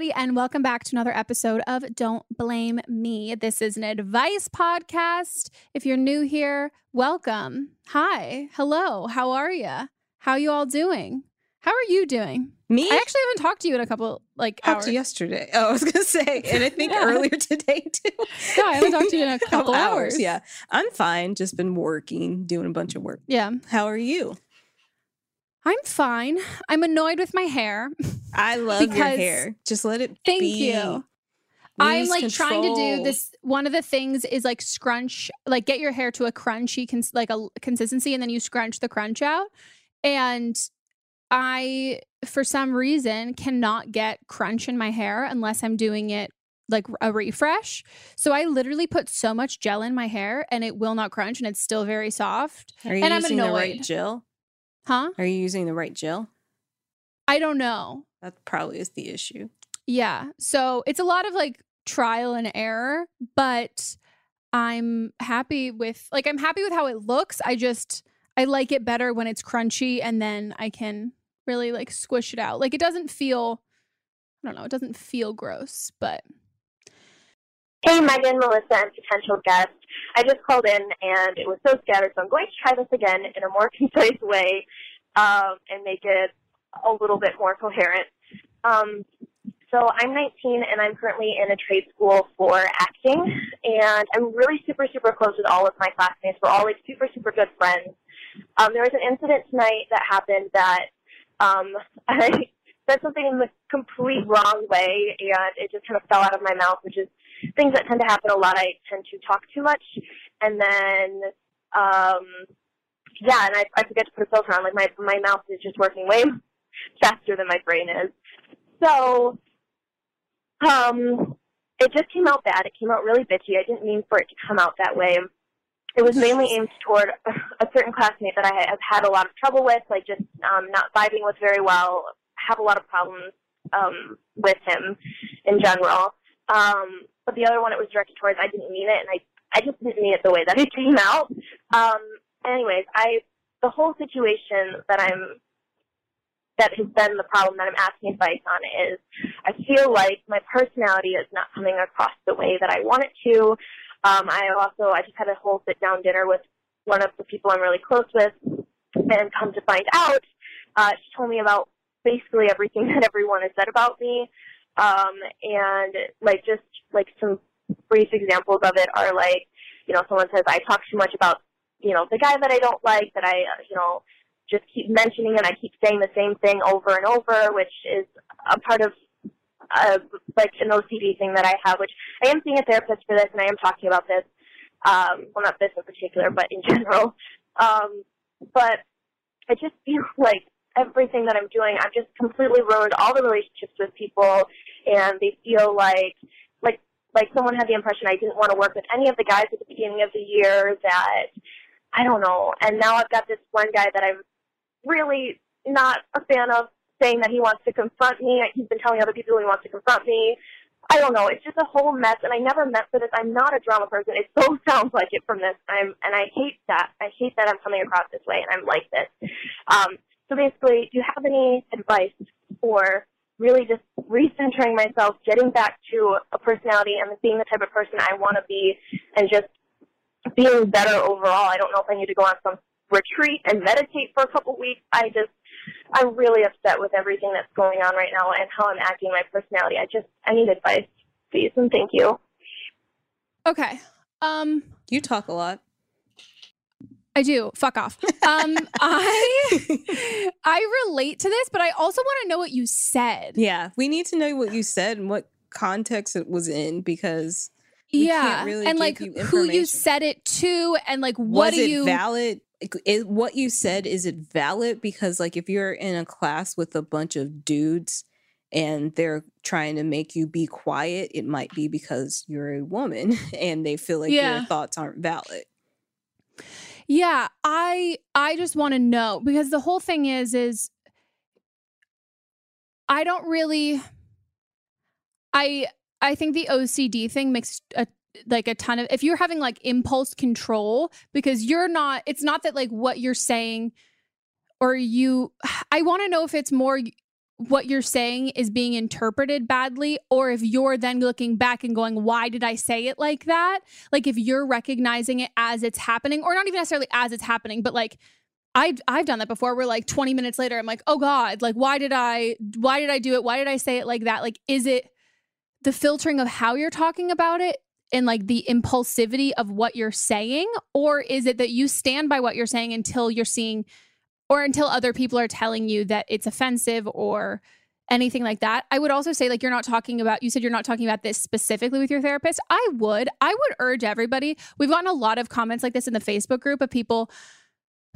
everybody, and welcome back to another episode of Don't Blame Me. This is an advice podcast. If you're new here, welcome. Hi. Hello. How are you? How you all doing? How are you doing? Me? I actually haven't talked to you in a couple like talked hours. to yesterday. Oh, I was gonna say, and I think Yeah. earlier today too. No, I haven't talked to you in a couple hours. Yeah, I'm fine. Just been working, doing a bunch of work. Yeah. How are you? I'm fine. I'm annoyed with my hair. I love your hair. Just let it. Thank be. you. I'm like trying to do this. One of the things is like scrunch, like get your hair to a crunchy, cons- like a consistency, and then you scrunch the crunch out. And I, for some reason, cannot get crunch in my hair unless I'm doing it like a refresh. So I literally put so much gel in my hair, and it will not crunch, and it's still very soft. Are you and I'm using the right gel? Huh? Are you using the right gel? I don't know. That probably is the issue. Yeah. So it's a lot of like trial and error, but I'm happy with like I'm happy with how it looks. I just I like it better when it's crunchy and then I can really like squish it out. Like it doesn't feel I don't know, it doesn't feel gross, but Hey, Megan, Melissa, and potential guest. I just called in and it was so scattered, so I'm going to try this again in a more concise way um, and make it a little bit more coherent. Um, so I'm 19 and I'm currently in a trade school for acting, and I'm really super, super close with all of my classmates. We're all like super, super good friends. Um, there was an incident tonight that happened that um, I said something in the complete wrong way, and it just kind of fell out of my mouth, which is things that tend to happen a lot. I tend to talk too much, and then um, yeah, and I, I forget to put a filter on. Like my my mouth is just working way faster than my brain is. So, um, it just came out bad. It came out really bitchy. I didn't mean for it to come out that way. It was mainly aimed toward a certain classmate that I have had a lot of trouble with, like just um, not vibing with very well. Have a lot of problems um, with him in general. Um, but the other one it was directed towards, I didn't mean it, and I I just didn't mean it the way that it came out. Um, anyways, I the whole situation that I'm that has been the problem that I'm asking advice on is I feel like my personality is not coming across the way that I want it to. Um, I also I just had a whole sit down dinner with one of the people I'm really close with, and come to find out, uh, she told me about basically everything that everyone has said about me. Um, and like just like some brief examples of it are like, you know, someone says I talk too much about, you know, the guy that I don't like, that I, uh, you know, just keep mentioning and I keep saying the same thing over and over, which is a part of uh, like an OCD thing that I have, which I am seeing a therapist for this and I am talking about this. Um, well, not this in particular, but in general. Um, but I just feel like everything that I'm doing, I've just completely ruined all the relationships with people, and they feel like like like someone had the impression I didn't want to work with any of the guys at the beginning of the year. That I don't know, and now I've got this one guy that I'm really not a fan of, saying that he wants to confront me. He's been telling other people he wants to confront me. I don't know. It's just a whole mess, and I never meant for this. I'm not a drama person. It so sounds like it from this. I'm, and I hate that. I hate that I'm coming across this way, and I'm like this. Um, so basically, do you have any advice for really just recentering myself, getting back to a personality and being the type of person I want to be, and just being better overall? I don't know if I need to go on some retreat and meditate for a couple weeks. I just, I'm really upset with everything that's going on right now and how I'm acting my personality. I just, I need advice, please, and thank you. Okay. Um, you talk a lot. I do. Fuck off. Um, I I relate to this, but I also want to know what you said. Yeah, we need to know what you said and what context it was in because yeah, really and like you who you said it to, and like what was do it you valid? Is, what you said is it valid? Because like if you're in a class with a bunch of dudes and they're trying to make you be quiet, it might be because you're a woman and they feel like Yeah. your thoughts aren't valid. Yeah, I I just want to know because the whole thing is is I don't really I I think the OCD thing makes a like a ton of if you're having like impulse control because you're not it's not that like what you're saying or you I want to know if it's more what you're saying is being interpreted badly or if you're then looking back and going why did I say it like that? Like if you're recognizing it as it's happening or not even necessarily as it's happening but like I've I've done that before where like 20 minutes later I'm like oh god like why did I why did I do it? Why did I say it like that? Like is it the filtering of how you're talking about it and like the impulsivity of what you're saying or is it that you stand by what you're saying until you're seeing or until other people are telling you that it's offensive or anything like that. I would also say like you're not talking about you said you're not talking about this specifically with your therapist. I would. I would urge everybody. We've gotten a lot of comments like this in the Facebook group of people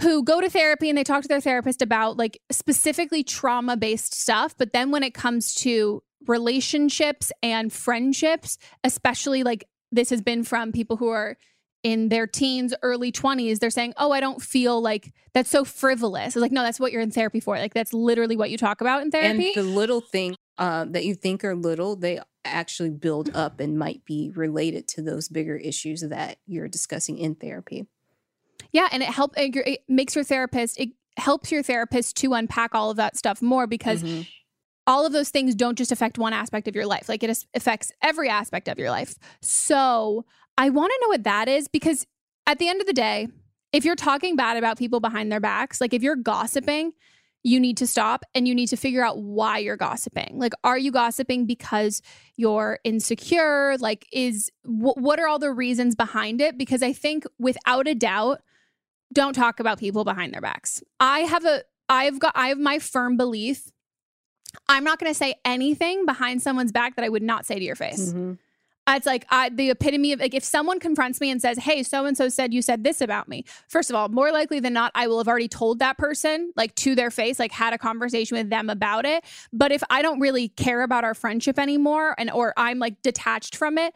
who go to therapy and they talk to their therapist about like specifically trauma based stuff, but then when it comes to relationships and friendships, especially like this has been from people who are in their teens, early 20s, they're saying, Oh, I don't feel like that's so frivolous. It's like, no, that's what you're in therapy for. Like, that's literally what you talk about in therapy. And the little thing uh, that you think are little, they actually build up and might be related to those bigger issues that you're discussing in therapy. Yeah, and it helps, it makes your therapist it helps your therapist to unpack all of that stuff more because Mm-hmm. all of those things don't just affect one aspect of your life. Like it affects every aspect of your life. So, I want to know what that is because at the end of the day, if you're talking bad about people behind their backs, like if you're gossiping, you need to stop and you need to figure out why you're gossiping. Like, are you gossiping because you're insecure? Like, is wh- what are all the reasons behind it? Because I think without a doubt, don't talk about people behind their backs. I have a I've got I have my firm belief I'm not going to say anything behind someone's back that I would not say to your face. Mhm. It's like I, the epitome of like if someone confronts me and says, "Hey, so and so said you said this about me." First of all, more likely than not, I will have already told that person like to their face, like had a conversation with them about it. But if I don't really care about our friendship anymore, and or I'm like detached from it,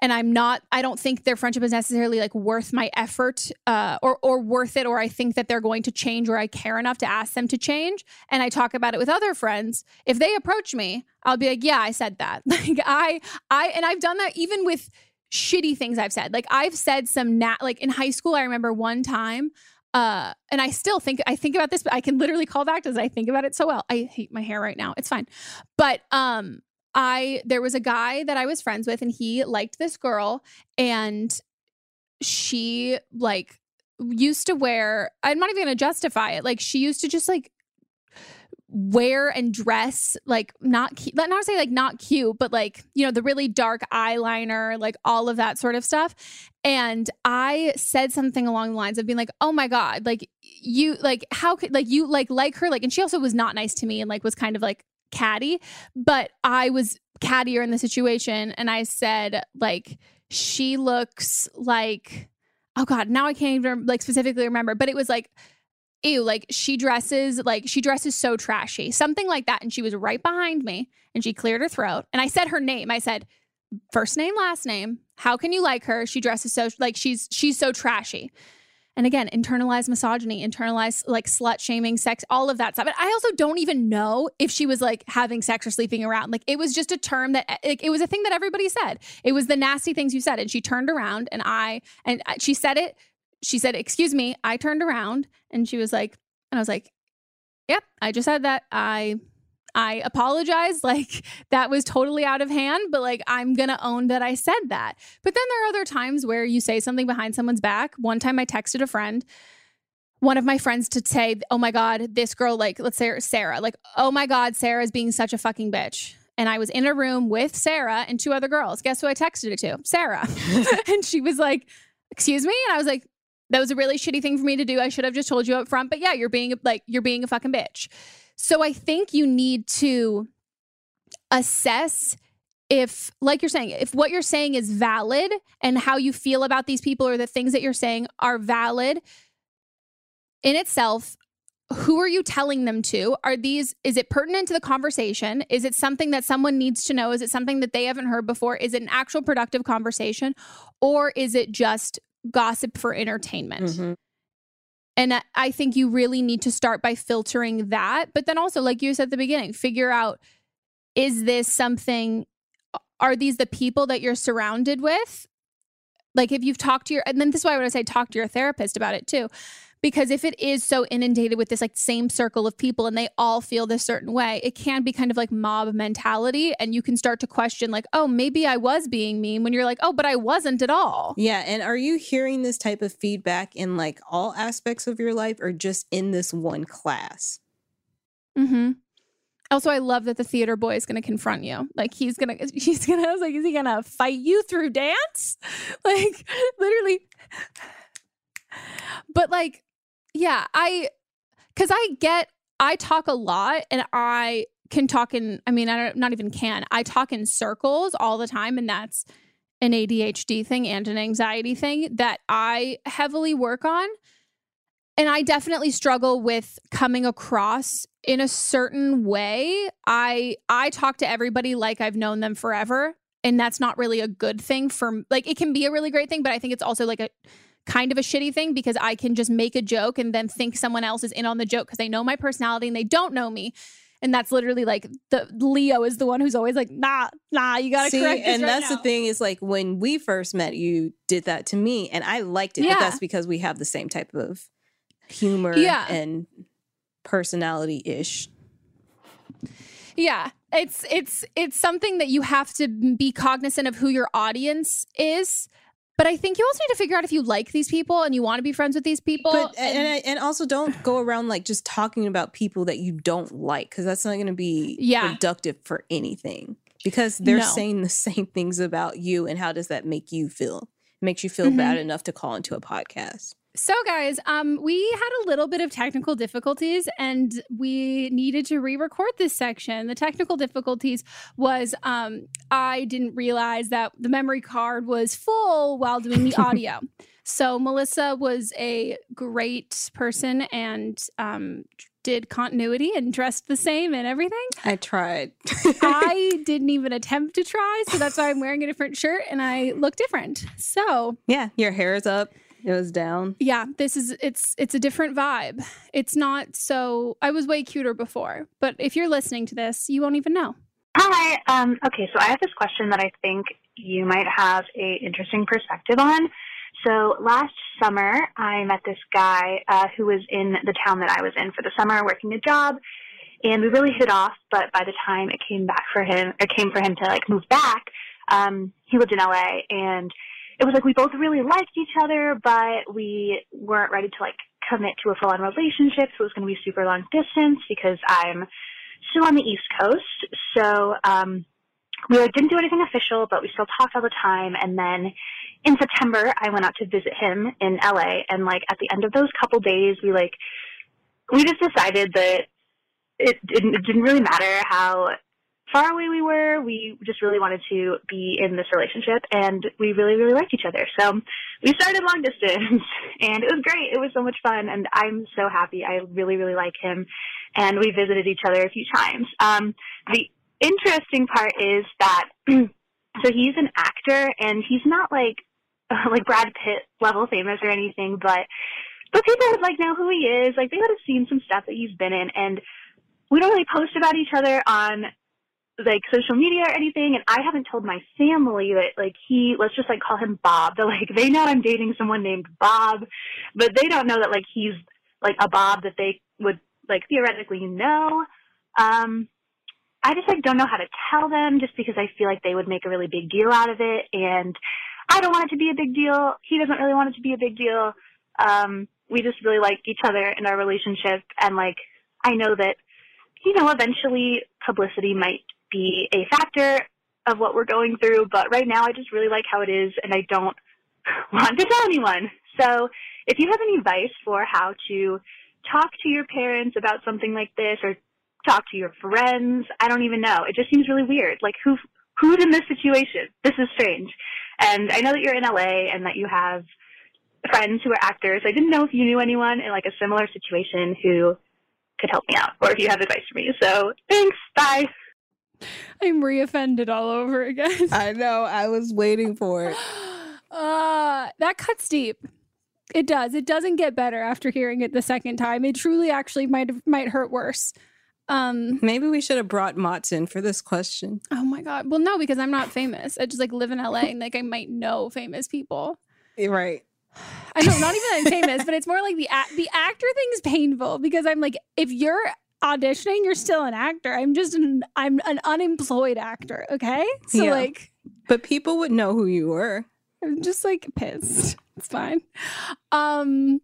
and I'm not, I don't think their friendship is necessarily like worth my effort, uh, or or worth it, or I think that they're going to change, or I care enough to ask them to change, and I talk about it with other friends. If they approach me, I'll be like, yeah, I said that. Like I, I, and I've done that even with shitty things I've said. Like I've said some nat, like in high school, I remember one time. Uh, and I still think I think about this, but I can literally call back this. I think about it so well. I hate my hair right now. It's fine, but um, I there was a guy that I was friends with, and he liked this girl, and she like used to wear. I'm not even gonna justify it. Like she used to just like wear and dress like not not say like not cute, but like, you know, the really dark eyeliner, like all of that sort of stuff. And I said something along the lines of being like, oh my God, like you, like, how could, like, you like, like her, like, and she also was not nice to me and like was kind of like catty, but I was cattier in the situation. And I said, like, she looks like, oh God, now I can't even like specifically remember, but it was like, ew, like she dresses like she dresses so trashy, something like that. And she was right behind me and she cleared her throat. And I said her name. I said, first name, last name. How can you like her? She dresses so like she's she's so trashy. And again, internalized misogyny, internalized like slut shaming, sex, all of that stuff. And I also don't even know if she was like having sex or sleeping around. Like it was just a term that eh, like, it was a thing that everybody said. It was the nasty things you said. And she turned around and I and she said it she said, Excuse me. I turned around and she was like, and I was like, Yep, I just said that. I I apologize. Like that was totally out of hand, but like I'm gonna own that I said that. But then there are other times where you say something behind someone's back. One time I texted a friend, one of my friends to say, Oh my God, this girl, like, let's say Sarah, like, oh my God, Sarah's being such a fucking bitch. And I was in a room with Sarah and two other girls. Guess who I texted it to? Sarah. and she was like, Excuse me? And I was like, that was a really shitty thing for me to do. I should have just told you up front. But yeah, you're being like you're being a fucking bitch. So I think you need to assess if like you're saying if what you're saying is valid and how you feel about these people or the things that you're saying are valid in itself who are you telling them to? Are these is it pertinent to the conversation? Is it something that someone needs to know? Is it something that they haven't heard before? Is it an actual productive conversation? Or is it just gossip for entertainment. Mm-hmm. And I- think you really need to start by filtering that. But then also, like you said at the beginning, figure out is this something, are these the people that you're surrounded with? Like if you've talked to your, and then this is why I would say talk to your therapist about it too. Because if it is so inundated with this like same circle of people and they all feel this certain way, it can be kind of like mob mentality. And you can start to question, like, oh, maybe I was being mean when you're like, oh, but I wasn't at all. Yeah. And are you hearing this type of feedback in like all aspects of your life or just in this one class? Mm-hmm. Also, I love that the theater boy is going to confront you. Like he's gonna, he's gonna. I was like, is he gonna fight you through dance? Like literally. But like, yeah, I, because I get, I talk a lot, and I can talk in. I mean, I don't, not even can. I talk in circles all the time, and that's an ADHD thing and an anxiety thing that I heavily work on. And I definitely struggle with coming across in a certain way. I I talk to everybody like I've known them forever, and that's not really a good thing for like it can be a really great thing, but I think it's also like a kind of a shitty thing because I can just make a joke and then think someone else is in on the joke because they know my personality and they don't know me. And that's literally like the Leo is the one who's always like, nah, nah, you gotta See, correct and right that's now. the thing is like when we first met, you did that to me, and I liked it. Yeah. But that's because we have the same type of humor Yeah. and personality ish. Yeah. It's it's it's something that you have to be cognizant of who your audience is. But I think you also need to figure out if you like these people and you want to be friends with these people. But and and, and also don't go around like just talking about people that you don't like because that's not going to be Yeah. productive for anything because they're No. saying the same things about you and how does that make you feel? It makes you feel Mhm. bad enough to call into a podcast. So, guys, um, we had a little bit of technical difficulties and we needed to re record this section. The technical difficulties was um, I didn't realize that the memory card was full while doing the audio. so, Melissa was a great person and um, did continuity and dressed the same and everything. I tried. I didn't even attempt to try. So, that's why I'm wearing a different shirt and I look different. So, yeah, your hair is up. It was down. Yeah, this is it's it's a different vibe. It's not so I was way cuter before, but if you're listening to this, you won't even know. Hi. Um, okay, so I have this question that I think you might have a interesting perspective on. So last summer, I met this guy uh, who was in the town that I was in for the summer, working a job, and we really hit it off. But by the time it came back for him, it came for him to like move back. Um, he lived in LA, and it was like we both really liked each other, but we weren't ready to like commit to a full on relationship. So it was going to be super long distance because I'm still on the East Coast. So, um, we like didn't do anything official, but we still talked all the time. And then in September, I went out to visit him in LA. And like at the end of those couple days, we like, we just decided that it didn't, it didn't really matter how far away we were. We just really wanted to be in this relationship and we really, really liked each other. So we started long distance and it was great. It was so much fun and I'm so happy. I really, really like him and we visited each other a few times. Um, the interesting part is that, so he's an actor and he's not like, like Brad Pitt level famous or anything, but, but people would like know who he is. Like they would have seen some stuff that he's been in and we don't really post about each other on like social media or anything and I haven't told my family that like he let's just like call him Bob. They're like they know I'm dating someone named Bob, but they don't know that like he's like a Bob that they would like theoretically know. Um I just like don't know how to tell them just because I feel like they would make a really big deal out of it and I don't want it to be a big deal. He doesn't really want it to be a big deal. Um we just really like each other in our relationship and like I know that you know eventually publicity might be a factor of what we're going through, but right now I just really like how it is and I don't want to tell anyone. So if you have any advice for how to talk to your parents about something like this or talk to your friends, I don't even know. It just seems really weird. Like who who's in this situation? This is strange. And I know that you're in LA and that you have friends who are actors. I didn't know if you knew anyone in like a similar situation who could help me out or if you have advice for me. So thanks. Bye. I'm reoffended all over again. I know. I was waiting for it. Uh, that cuts deep. It does. It doesn't get better after hearing it the second time. It truly actually might might hurt worse. Um, Maybe we should have brought Mott's in for this question. Oh my god. Well, no, because I'm not famous. I just like live in LA and like I might know famous people. Right. I know, not even that I'm famous, but it's more like the a- the actor thing's painful because I'm like, if you're auditioning, you're still an actor. I'm just an I'm an unemployed actor. Okay, so Yeah. like, But people would know who you were. I'm just like pissed. It's fine. Um,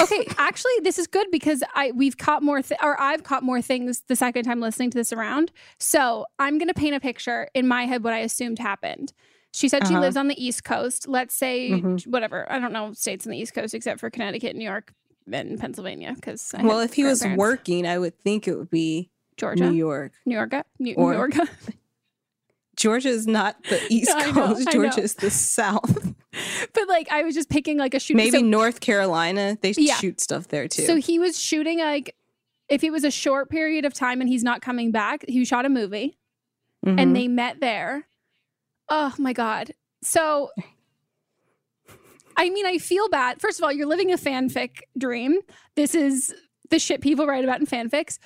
okay, actually, this is good because I we've caught more, th- or I've caught more things the second time listening to this around. So I'm gonna paint a picture in my head what I assumed happened. She said she Uh-huh. lives on the East Coast. Let's say Mhm. whatever. I don't know states on the East Coast except for Connecticut, New York, and Pennsylvania. Because Well, if he was working, I would think it would be Georgia, New York. New York, New, Or- New York. Georgia is not the East know, Coast. I Georgia is the South. but like, I was just picking like a shoot. Maybe so- North Carolina. They Yeah. shoot stuff there too. So he was shooting like if it was a short period of time and he's not coming back, he shot a movie Mhm. and they met there. Oh my god. So I mean, I feel bad. First of all, you're living a fanfic dream. This is the shit people write about in fanfics.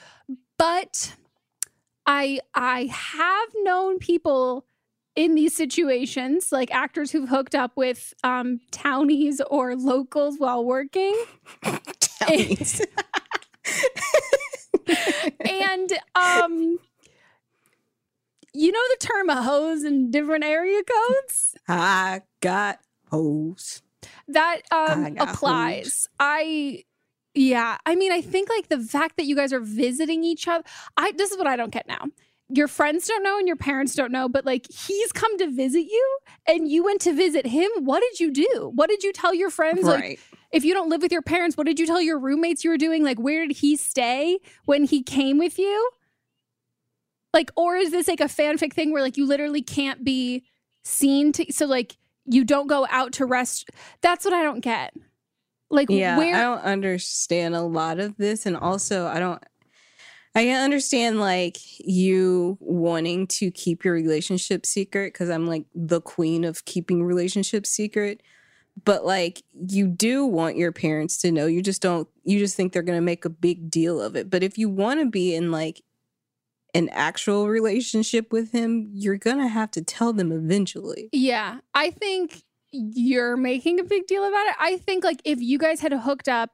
But I I have known people in these situations, like actors who've hooked up with um, townies or locals while working. Townies. and um you know the term a hose in different area codes I got hoes. That um applies i yeah i mean i think like the fact that you guys are visiting each other i this is what i don't get now your friends don't know and your parents don't know but like he's come to visit you and you went to visit him what did you do what did you tell your friends Right. like If you don't live with your parents, what did you tell your roommates you were doing? Like, where did he stay when he came with you? Like, or is this like a fanfic thing where like you literally can't be seen to, so like you don't go out to rest? That's what I don't get. Like, yeah, where I don't understand a lot of this, and also I don't. I can understand like you wanting to keep your relationship secret because I'm like the queen of keeping relationships secret. But like you do want your parents to know. You just don't you just think they're gonna make a big deal of it. But if you want to be in like an actual relationship with him, you're gonna have to tell them eventually. Yeah, I think you're making a big deal about it. I think like if you guys had hooked up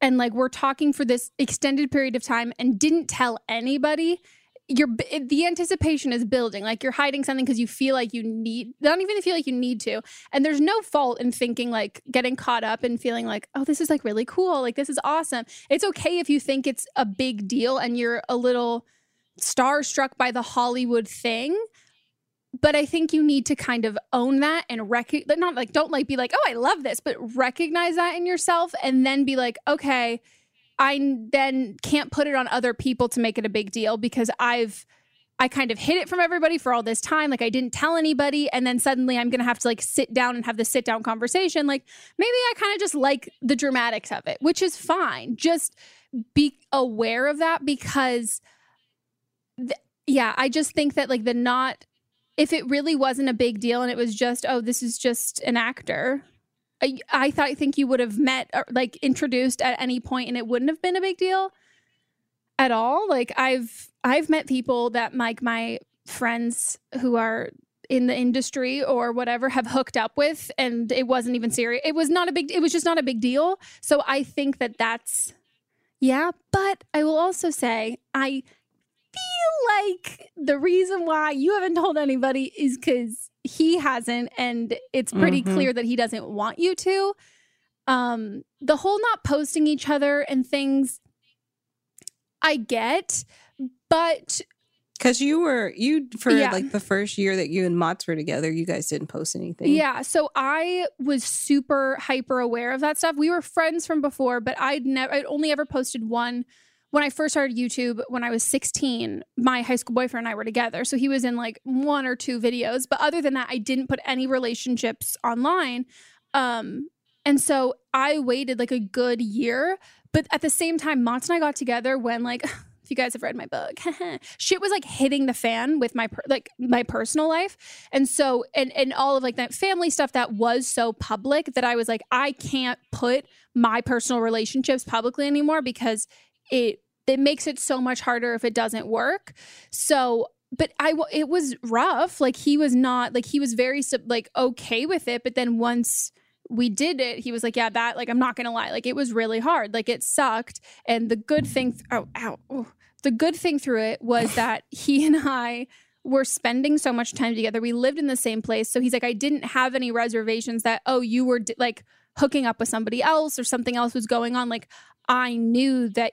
and like we're talking for this extended period of time and didn't tell anybody, you're the anticipation is building. Like you're hiding something because you feel like you need, not even feel like you need to. And there's no fault in thinking like getting caught up and feeling like, oh, this is like really cool. Like this is awesome. It's okay if you think it's a big deal and you're a little starstruck by the Hollywood thing but I think you need to kind of own that and recognize, not like, don't like be like, oh, I love this, but recognize that in yourself and then be like, okay, I then can't put it on other people to make it a big deal because I've, I kind of hid it from everybody for all this time. Like I didn't tell anybody. And then suddenly I'm going to have to like sit down and have the sit down conversation. Like maybe I kind of just like the dramatics of it, which is fine. Just be aware of that because, yeah, I just think that like the not if it really wasn't a big deal and it was just, oh, this is just an actor, I, I thought I think you would have met or like introduced at any point and it wouldn't have been a big deal at all. Like I've I've met people that like my friends who are in the industry or whatever have hooked up with and it wasn't even serious. It was not a big it was just not a big deal. So I think that that's yeah, but I will also say I feel like the reason why you haven't told anybody is because he hasn't, and it's pretty mm-hmm. clear that he doesn't want you to. Um, the whole not posting each other and things, I get, but because you were you for yeah. like the first year that you and Mott's were together, you guys didn't post anything. Yeah, so I was super hyper aware of that stuff. We were friends from before, but I'd never, I'd only ever posted one when I first started YouTube when I was 16, my high school boyfriend and I were together. So he was in like one or two videos. But other than that, I didn't put any relationships online. Um, and so I waited like a good year. But at the same time, Mont and I got together when like if you guys have read my book shit was like hitting the fan with my per- like my personal life and so and and all of like that family stuff that was so public that i was like i can't put my personal relationships publicly anymore because it it makes it so much harder if it doesn't work. So, but I it was rough. Like he was not like he was very like okay with it, but then once we did it, he was like, "Yeah, that like I'm not gonna lie, like it was really hard. Like it sucked." And the good thing, th- oh, ow, oh. the good thing through it was that he and I were spending so much time together. We lived in the same place, so he's like, I didn't have any reservations that oh, you were like hooking up with somebody else or something else was going on. Like I knew that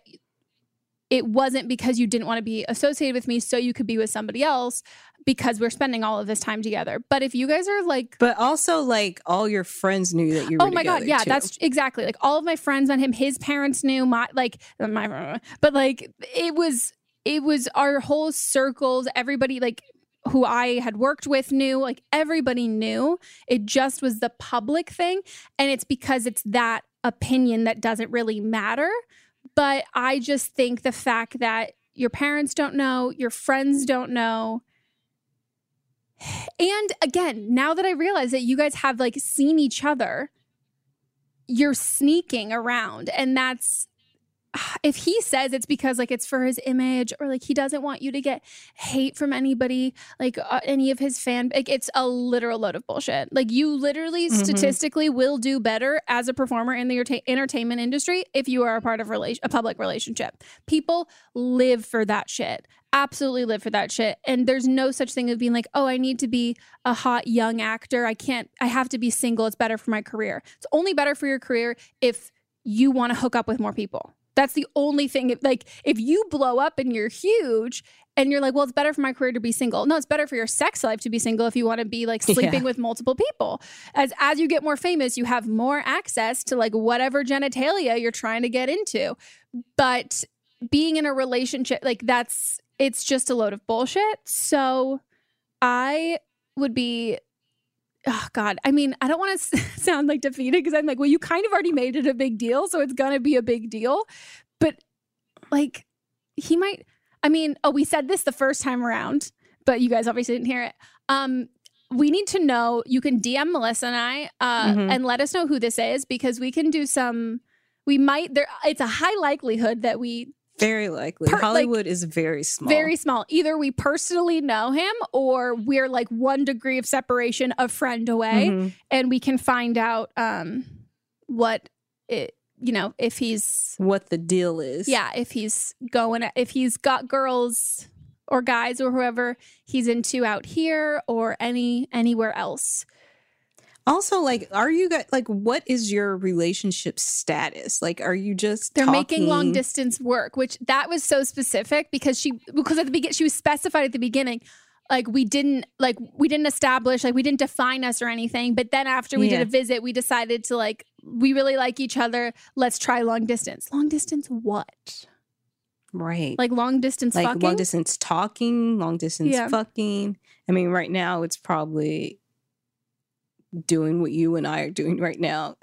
it wasn't because you didn't want to be associated with me so you could be with somebody else because we're spending all of this time together. But if you guys are like But also like all your friends knew that you were Oh my god, yeah, too. that's exactly. Like all of my friends met him, his parents knew my like my but like it was it was our whole circles, everybody like who I had worked with knew, like everybody knew. It just was the public thing and it's because it's that opinion that doesn't really matter but I just think the fact that your parents don't know, your friends don't know. And again, now that I realize that you guys have like seen each other, you're sneaking around. And that's if he says it's because like it's for his image or like he doesn't want you to get hate from anybody like uh, any of his fan like it's a literal load of bullshit. Like you literally mm-hmm. statistically will do better as a performer in the entertainment industry if you are a part of rela- a public relationship. People live for that shit. Absolutely live for that shit. And there's no such thing as being like oh i need to be a hot young actor. I can't i have to be single. It's better for my career. It's only better for your career if you want to hook up with more people That's the only thing. Like, if you blow up and you're huge and you're like, well, it's better for my career to be single. No, it's better for your sex life to be single if you want to be like sleeping Yeah. with multiple people. As as you get more famous, you have more access to like whatever genitalia you're trying to get into. But being in a relationship, like that's it's just a load of bullshit. So I would be oh god. I mean i don't want to sound like defeated because i'm like well you kind of already made it a big deal so it's gonna be a big deal. But like he might i mean oh we said this the first time around but you guys obviously didn't hear it. Um we need to know you can dm melissa and i uh Mhm. and let us know who this is because we can do some we might there it's a high likelihood that we Very likely. Per- like, Hollywood is very small. very small. Either we personally know him or we're like one degree of separation, a friend away, Mhm. and we can find out um what it you know, if he's what the deal is. yeah, if he's going if he's got girls or guys or whoever he's into out here or any anywhere else. Also, like, are you guys like what is your relationship status? Like, are you just They're making long distance work, which that was so specific because she because at the beginning she was specified at the beginning. Like we didn't like we didn't establish like we didn't define us or anything. But then after we Yeah. did a visit, we decided to like we really like each other. Let's try long distance. Long distance what? right? Like long distance like fucking? long distance talking, long distance Yeah. fucking. I mean, right now it's probably doing what you and I are doing right now,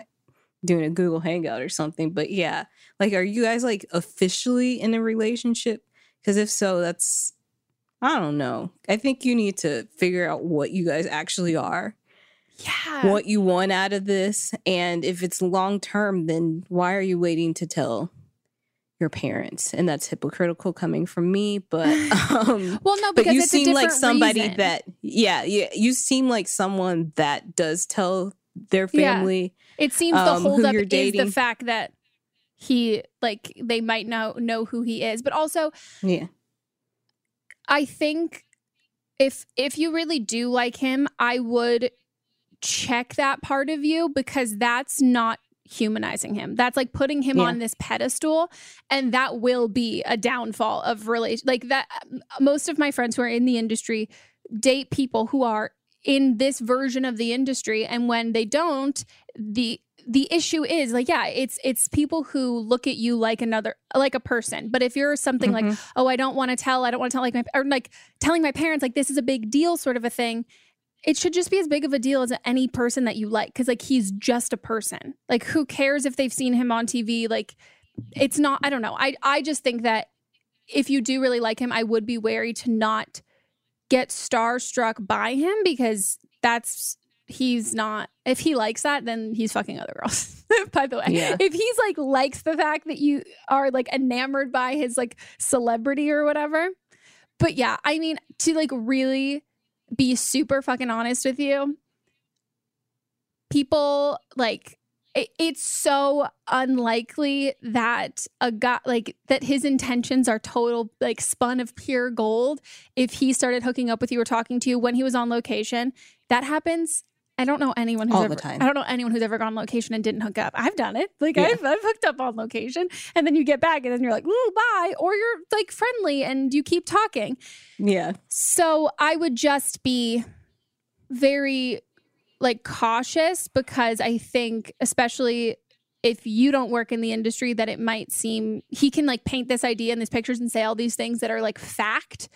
doing a Google Hangout or something. But yeah, like, are you guys like officially in a relationship? Because if so, that's I don't know. I think you need to figure out what you guys actually are, yeah. what you want out of this, and if it's long term, then why are you waiting to tell? Your parents and that's hypocritical coming from me but um Well, no, but because you it's a seem like somebody reason. that yeah, yeah you seem like someone that does tell their Yeah. family It seems the um, who holdup is the fact that he like they might not know who he is, but also yeah I think if if you really do like him, I would check that part of you because that's not humanizing him. That's like putting him Yeah. on this pedestal and that will be a downfall of relation like that most of my friends who are in the industry date people who are in this version of the industry and when they don't the the issue is like yeah it's it's people who look at you like another like a person but if you're something like Mhm. oh i don't want to tell i don't want to tell like my or like telling my parents like this is a big deal sort of a thing it should just be as big of a deal as any person that you like because like he's just a person. Like who cares if they've seen him on tv like it's not i don't know. I i just think that if you do really like him i would be wary to not get starstruck by him because that's he's not if he likes that then he's fucking other girls by the way. Yeah. if he's like likes the fact that you are like enamored by his like celebrity or whatever. But yeah i mean to like really be super fucking honest with you. People like it, it's so unlikely that a guy like that his intentions are total like spun of pure gold if he started hooking up with you or talking to you when he was on location. That happens i don't know anyone who's All ever the time. i don't know anyone who's ever gone on location and didn't hook up i've done it like Yeah. I've, I've hooked up on location and then you get back and then you're like ooh bye or you're like friendly and you keep talking yeah so I would just be very like cautious because I think especially if you don't work in the industry that it might seem he can like paint this idea in these pictures and say all these things that are like fact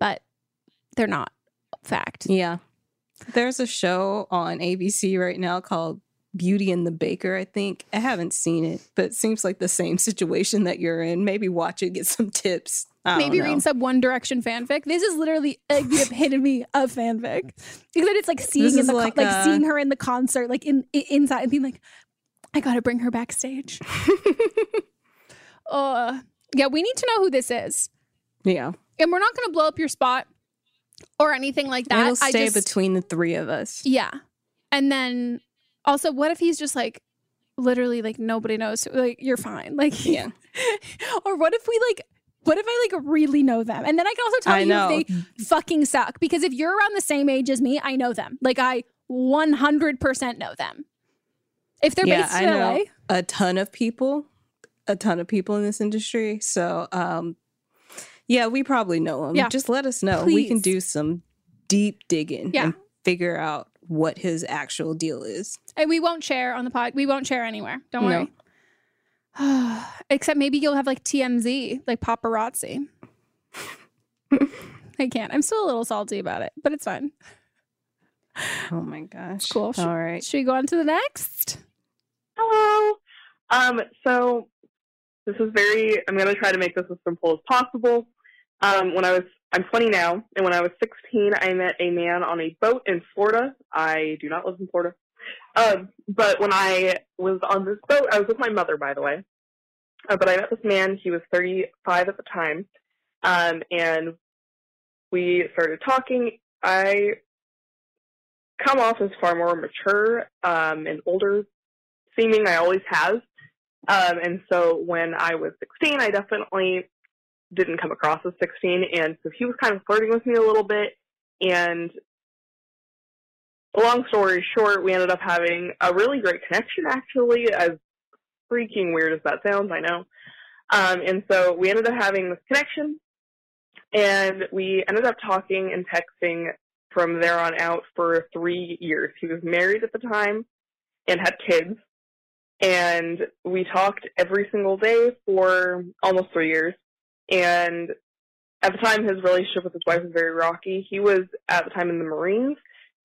but they're not fact. yeah there's a show on abc right now called beauty and the baker i think. I haven't seen it but it seems like the same situation that you're in. Maybe watch it get some tips. I Maybe read some One Direction fanfic. This is literally like the epitome of fanfic. Because it's like seeing in the like like, a- seeing her in the concert, like in, i inside, and being like, I gotta bring her backstage. uh, yeah, we need to know who this is, yeah. And we're not gonna blow up your spot or anything like that. it'll I stay just, between the three of us yeah, and then also, what if he's just like literally like nobody knows? Like you're fine, like yeah or what if we like what if I like really know them? And then I can also tell I you know. if they fucking suck. Because if you're around the same age as me, I know them. Like I 100% know them. If they're yeah based i in know LA, a ton of people a ton of people in this industry. So, um, yeah, we probably know him. Yeah. Just let us know. We can do some deep digging Yeah. and figure out what his actual deal is. And we won't share on the pod. We won't share anywhere. Don't No. worry. Except maybe you'll have like TMZ, like paparazzi. I can't. I'm still a little salty about it, but it's fine. Oh my gosh. Cool. Sh- All right. Should we go on to the next? Hello. Um, so this is very. I'm going to try to make this as simple as possible. Um, when I was, I'm 20 now, and when I was 16, I met a man on a boat in Florida. I do not live in Florida. Um, but when I was on this boat, I was with my mother, by the way. Uh, but I met this man. He was 35 at the time, um, and we started talking. I come off as far more mature um, and older seeming. I always have. Um, and so when I was 16, I definitely didn't come across as 16. And so he was kind of flirting with me a little bit. And long story short, we ended up having a really great connection, actually, as freaking weird as that sounds, I know. Um, and so we ended up having this connection. And we ended up talking and texting from there on out for three years. He was married at the time and had kids. And we talked every single day for almost three years. And at the time, his relationship with his wife was very rocky. He was at the time in the Marines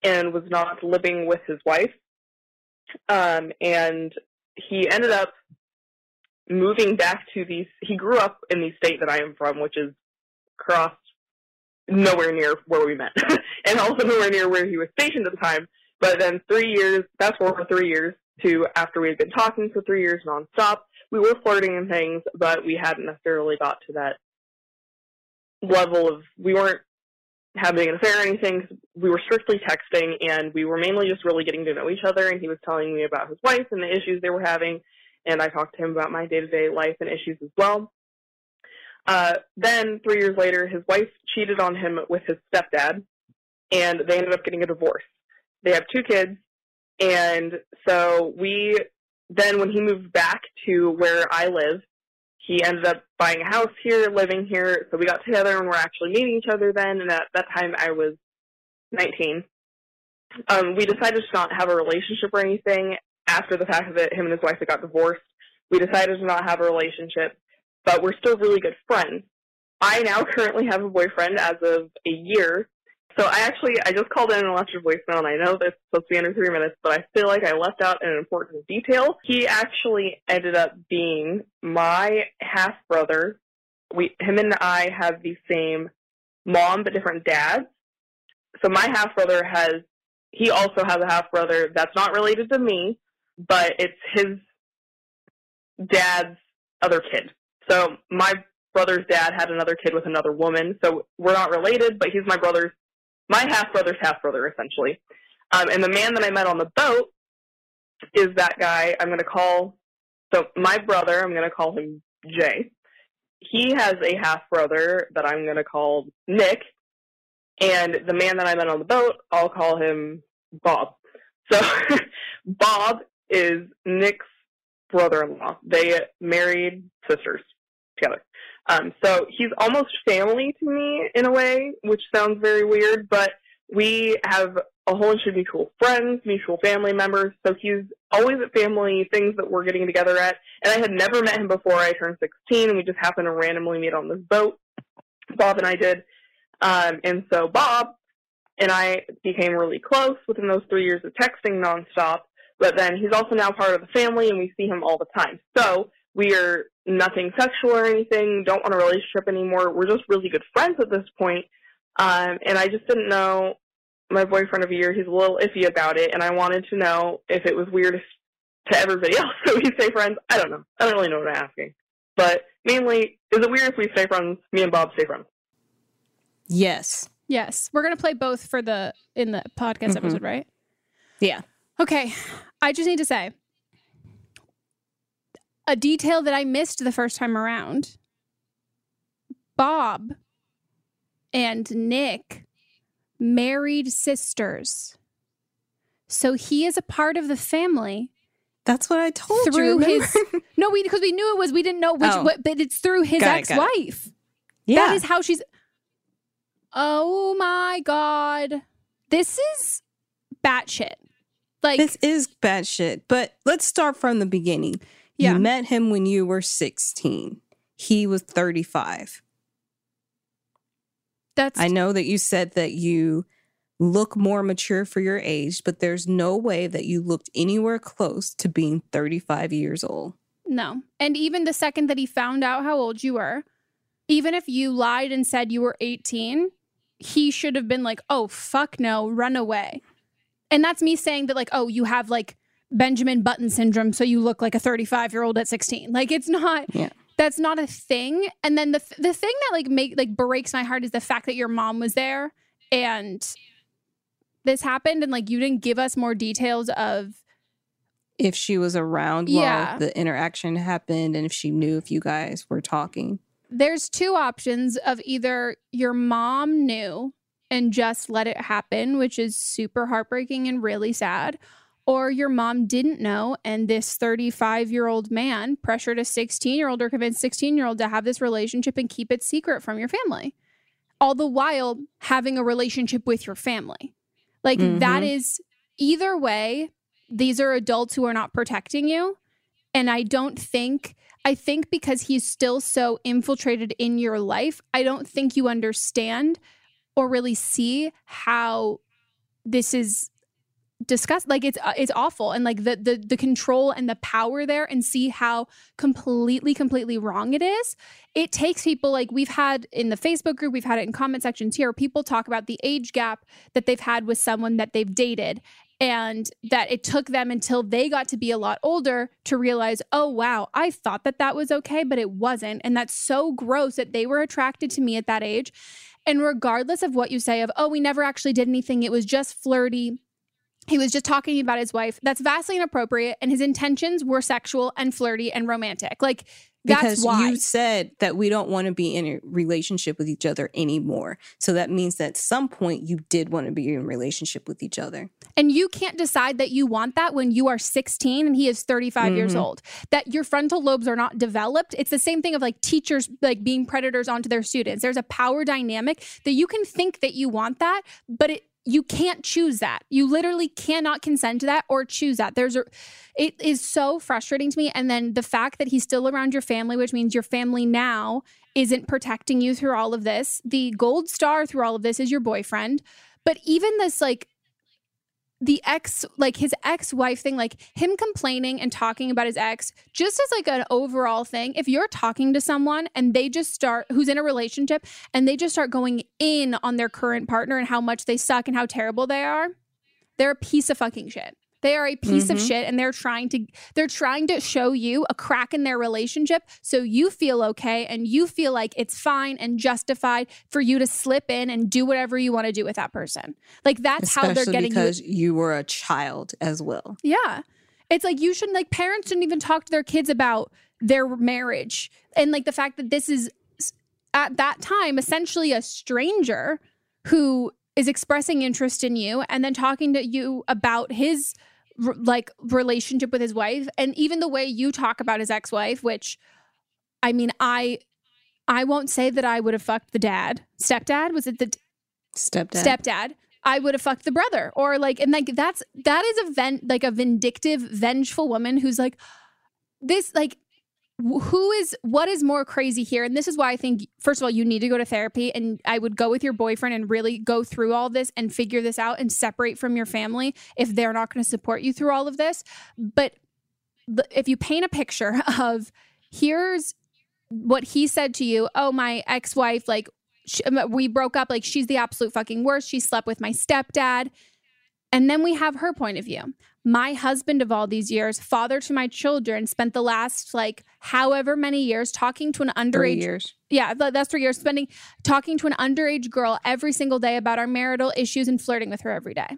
and was not living with his wife. Um, and he ended up moving back to these. he grew up in the state that I am from, which is across nowhere near where we met, and also nowhere near where he was stationed at the time. But then three years, fast forward three years to after we had been talking for three years nonstop, we were flirting and things, but we hadn't necessarily got to that level of, we weren't having an affair or anything. We were strictly texting, and we were mainly just really getting to know each other, and he was telling me about his wife and the issues they were having, and I talked to him about my day-to-day life and issues as well. Uh, then three years later, his wife cheated on him with his stepdad, and they ended up getting a divorce. They have two kids, and so we then when he moved back to where I live, he ended up buying a house here, living here. So we got together and we're actually meeting each other then. And at that time, I was 19. Um, we decided to not have a relationship or anything after the fact that him and his wife had got divorced. We decided to not have a relationship, but we're still really good friends. I now currently have a boyfriend as of a year. So I actually, I just called in and left your voicemail, and I know this is supposed to be under three minutes, but I feel like I left out an important detail. He actually ended up being my half brother. We, him and I have the same mom, but different dads. So my half brother has, he also has a half brother that's not related to me, but it's his dad's other kid. So my brother's dad had another kid with another woman, so we're not related, but he's my brother's my half brother's half brother, essentially. Um, and the man that I met on the boat is that guy I'm going to call. So my brother, I'm going to call him Jay. He has a half brother that I'm going to call Nick, and the man that I met on the boat, I'll call him Bob. So Bob is Nick's brother-in-law. They married sisters together. Um, so he's almost family to me in a way, which sounds very weird, but we have a whole bunch of mutual friends, mutual family members. So he's always at family things that we're getting together at. And I had never met him before I turned 16, and we just happened to randomly meet on this boat. Bob and I did. Um, and so Bob and I became really close within those three years of texting nonstop. But then he's also now part of the family, and we see him all the time. So we are nothing sexual or anything, don't want a relationship anymore. We're just really good friends at this point. Um, and I just didn't know my boyfriend of a year, he's a little iffy about it, and I wanted to know if it was weird to everybody else so we stay friends. I don't know. I don't really know what I'm asking. But mainly, is it weird if we stay friends, me and Bob stay friends? Yes. Yes. We're going to play both for the in the podcast Mhm. episode, right? Yeah. Okay. I just need to say a detail that I missed the first time around. Bob and Nick married sisters. So he is a part of the family That's what I told you. through remember? his no, we because we knew it was we didn't know which, Oh. what, but it's through his Got it, got it. ex-wife. yeah. That is how she's. Oh my god, this is batshit. Like this is bad shit. But let's start from the beginning. Yeah. You met him when you were 16. He was 35. that's I know that you said that you look more mature for your age, but there's no way that you looked anywhere close to being 35 years old. no. And even the second that he found out how old you were, even if you lied and said you were 18, he should have been like, "Oh fuck no, run away." And that's me saying that like, "Oh, you have like Benjamin Button syndrome, so you look like a 35-year-old at 16." Like it's not Yeah. that's not a thing. And then the the thing that like make like breaks my heart is the fact that your mom was there and this happened and like you didn't give us more details of If she was around Yeah. while the interaction happened and if she knew if you guys were talking. there's two options of either your mom knew and just let it happen, which is super heartbreaking and really sad, or your mom didn't know and this 35 year old man pressured a 16 year old or convinced 16 year old to have this relationship and keep it secret from your family, all the while having a relationship with your family. Like that Mhm. is either way, these are adults who are not protecting you. And I don't think, I think because he's still so infiltrated in your life, I don't think you understand or really see how this is discussed like it's uh, it's awful. And like the the the control and the power there and see how completely completely wrong it is it takes people like we've had in the facebook group we've had it in comment sections here people talk about the age gap that they've had with someone that they've dated and that it took them until they got to be a lot older to realize oh wow i thought that that was okay but it wasn't. And that's so gross that they were attracted to me at that age. And regardless of what you say of oh we never actually did anything. It was just flirty he was just talking about his wife. That's vastly inappropriate, and his intentions were sexual and flirty and romantic. Like that's because why. you said that we don't want to be in a relationship with each other anymore. So that means that at some point you did want to be in a relationship with each other. and you can't decide that you want that when you are 16 and he is 35 years Mhm. old. That your frontal lobes are not developed. It's the same thing of like teachers like being predators onto their students. There's a power dynamic that you can think that you want that, but it you can't choose that. You literally cannot consent to that or choose that. There's a it is so frustrating to me and then the fact that he's still around your family, which means your family now isn't protecting you through all of this. The gold star through all of this is your boyfriend. But even this like the ex like his ex-wife thing like him complaining and talking about his ex just as like an overall thing. If you're talking to someone and they just start who's in a relationship and they just start going in on their current partner and how much they suck and how terrible they are they're a piece of fucking shit they are a piece of Mhm. shit and they're trying to they're trying to show you a crack in their relationship so you feel okay and you feel like it's fine and justified for you to slip in and do whatever you want to do with that person like that's how they're getting you because you were a child as well. yeah. It's like you shouldn't like parents shouldn't even talk to their kids about their marriage. And like the fact that this is at that time essentially a stranger who is expressing interest in you and then talking to you about his r- like relationship with his wife and even the way you talk about his ex-wife which I mean I I won't say that I would have fucked the dad. Stepdad was it the Stepdad. stepdad i would have fucked the brother or like and like that's that is a vent like a vindictive vengeful woman who's like this like who is what is more crazy here? And this is why i think first of all you need to go to therapy and i would go with your boyfriend and really go through all this and figure this out and separate from your family if they're not going to support you through all of this. But if you paint a picture of here's what he said to you oh my ex-wife like sh- um, we broke up like she's the absolute fucking worst she slept with my stepdad. And then we have her point of view my husband of all these years father to my children spent the last like however many years talking to an underage. Three years. yeah that's three years spending talking to an underage girl every single day about our marital issues and flirting with her every day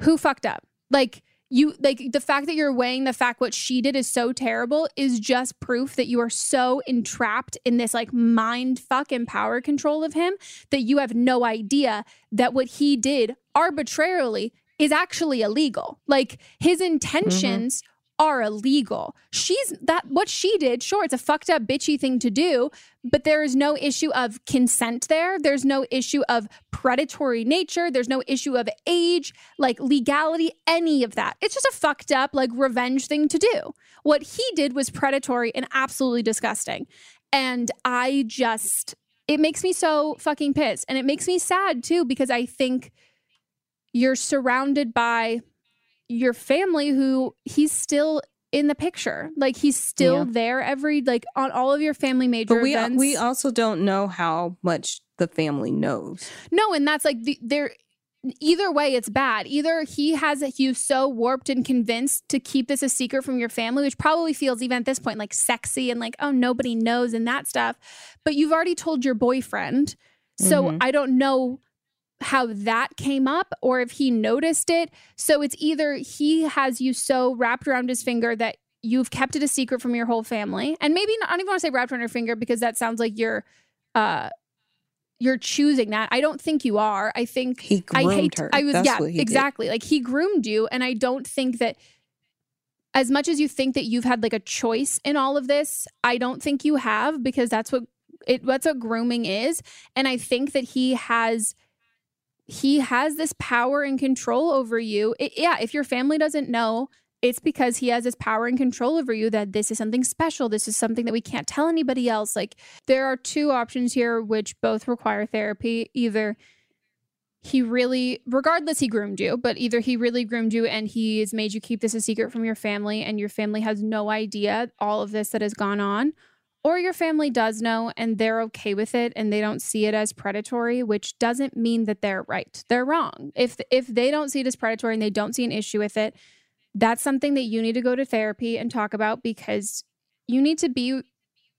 who fucked up like you like the fact that you're weighing the fact what she did is so terrible is just proof that you are so entrapped in this like mind fuck and power control of him that you have no idea that what he did arbitrarily is actually illegal. Like his intentions are illegal. She's that what she did, sure, it's a fucked up bitchy thing to do, but there is no issue of consent there. There's no issue of predatory nature. There's no issue of age, like legality, any of that. It's just a fucked up, like revenge thing to do. What he did was predatory and absolutely disgusting. And I just, it makes me so fucking pissed. And it makes me sad too, because I think you're surrounded by your family who he's still in the picture. Like he's still Yeah. there every like on all of your family major But we events. we also don't know how much the family knows. No, and that's like the, there. Either way, it's bad. Either he has you so warped and convinced to keep this a secret from your family, which probably feels even at this point like sexy and like oh nobody knows and that stuff. But you've already told your boyfriend, so Mhm. I don't know how that came up or if he noticed it. So it's either he has you so wrapped around his finger that you've kept it a secret from your whole family, and maybe not, I don't even want to say wrapped around your finger because that sounds like you're. uh you're choosing that. I don't think you are. I think He I groomed hate her. I was That's yeah, he did. exactly. Like he groomed you and I don't think that as much as you think that you've had like a choice in all of this, I don't think you have because that's what it that's what grooming is and I think that he has he has this power and control over you. It- yeah, if your family doesn't know, it's because he has this power and control over you that this is something special. This is something that we can't tell anybody else. Like there are two options here which both require therapy. Either he really regardless he groomed you, but either he really groomed you and he has made you keep this a secret from your family and your family has no idea all of this that has gone on or your family does know and they're okay with it and they don't see it as predatory which doesn't mean that they're right they're wrong. If if they don't see it as predatory and they don't see an issue with it that's something that you need to go to therapy and talk about because you need to be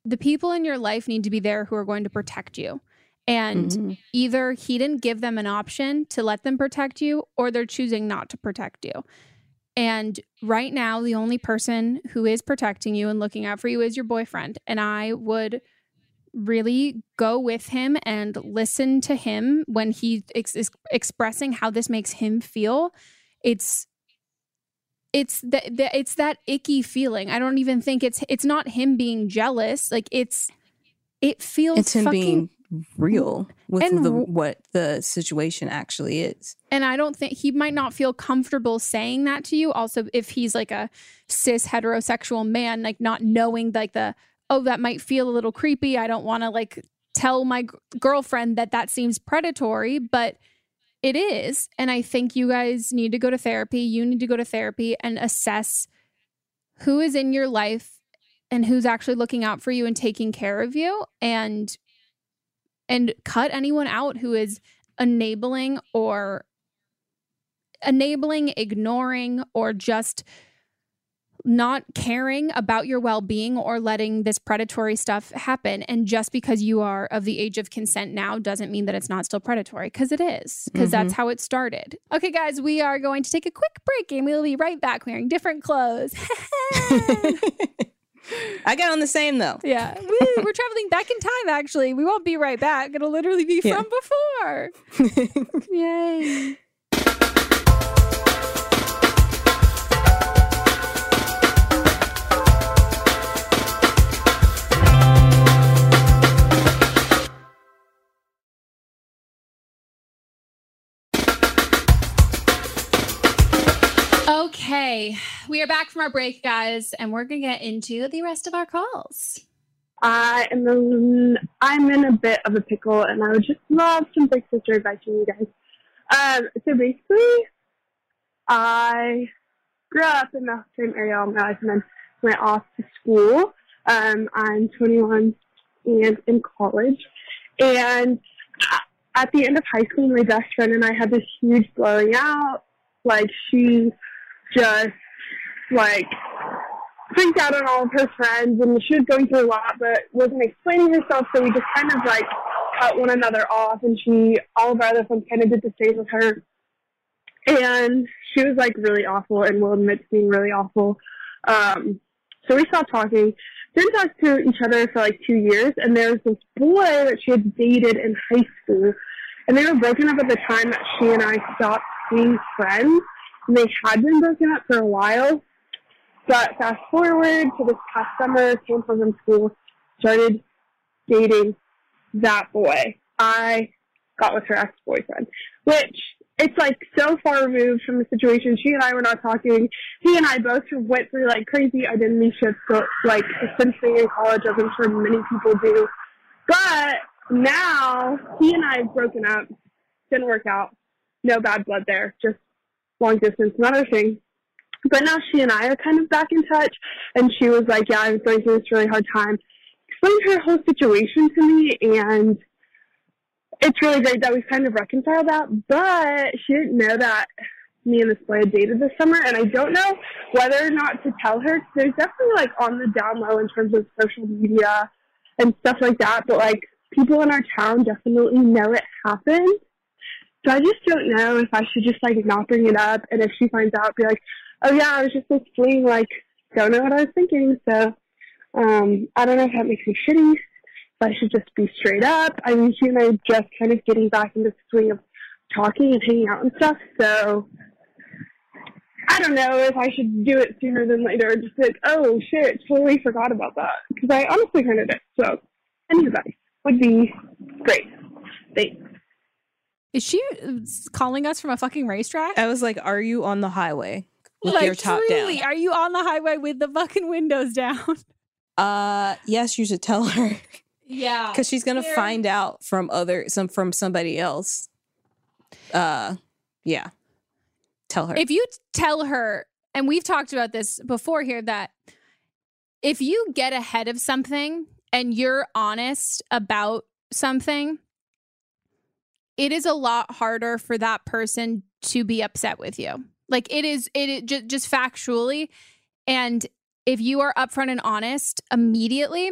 the people in your life need to be there who are going to protect you. And Mhm. either he didn't give them an option to let them protect you or they're choosing not to protect you and right now, the only person who is protecting you and looking out for you is your boyfriend. And I would really go with him and listen to him when he ex- is expressing how this makes him feel. It's it's that it's that icky feeling. I don't even think it's it's not him being jealous. Like it's it feels It's him fucking being real mm. with And the what the situation actually is. And I don't think he might not feel comfortable saying that to you. Also, if he's like a cis heterosexual man, like not knowing like the, oh, that might feel a little creepy. I don't want to like tell my g- girlfriend that that seems predatory, but it is. And I think you guys need to go to therapy. You need to go to therapy and assess who is in your life and who's actually looking out for you and taking care of you and and cut anyone out who is enabling or enabling, ignoring, or just not caring about your well being or letting this predatory stuff happen. And just because you are of the age of consent now doesn't mean that it's not still predatory, because it is, because that's mm-hmm. how it started. Okay, guys, we are going to take a quick break and we'll be right back wearing different clothes. I got on the same though. yeah, we, we're traveling back in time, actually. We won't be right back. It'll literally be Yeah. from before. Yay. Okay, we are back from our break, guys, and we're gonna get into the rest of our calls. I am in, I'm in a bit of a pickle, and I would just love some big sister advice from you guys. Um, so basically, I grew up in the same area all my life, and then went off to school. Um, I'm 21 and in college, and at the end of high school, my best friend and I had this huge blowing out. Like she just like freaked out on all of her friends and she was going through a lot but wasn't explaining herself so we just kind of like cut one another off and she all of our other friends kind of did the same with her. And she was like really awful and will admit to being really awful. Um so we stopped talking. Didn't talk to each other for like two years and there was this boy that she had dated in high school and they were broken up at the time that she and I stopped being friends. They had been broken up for a while. But fast forward to this past summer, came home from school, started dating that boy. I got with her ex-boyfriend, which it's like so far removed from the situation. She and I were not talking. He and I both went through like crazy identity shifts, so, like essentially in college, as I'm sure many people do. But now he and I have broken up. Didn't work out. No bad blood there. Just long distance, not our thing. But now she and I are kind of back in touch. And she was like, "Yeah, I was going through this really hard time." Explained her whole situation to me, and it's really great that we've kind of reconciled that. But she didn't know that me and this boy had dated this summer, and I don't know whether or not to tell her. There's definitely like on the down low in terms of social media and stuff like that. But like people in our town definitely know it happened. So I just don't know if I should just like not bring it up, and if she finds out, be like, "Oh yeah, I was just this fling." Like, don't know what I was thinking. So um, I don't know if that makes me shitty. If I should just be straight up. I mean, she and I are just kind of getting back into the swing of talking and hanging out and stuff. So I don't know if I should do it sooner than later. Just like, oh shit, totally forgot about that. Because I honestly kind of did. So any advice would be great. Thanks. Is she uh, calling us from a fucking racetrack? I was like, "Are you on the highway with like, your top truly, down?" Are you on the highway with the fucking windows down? Uh, yes, you should tell her Yeah. because she's gonna Very- find out from other some from somebody else. Uh, yeah. Tell her. If you tell her, and we've talked about this before here, that if you get ahead of something and you're honest about something, it is a lot harder for that person to be upset with you. Like it is, it, it just, just factually. And if you are upfront and honest immediately,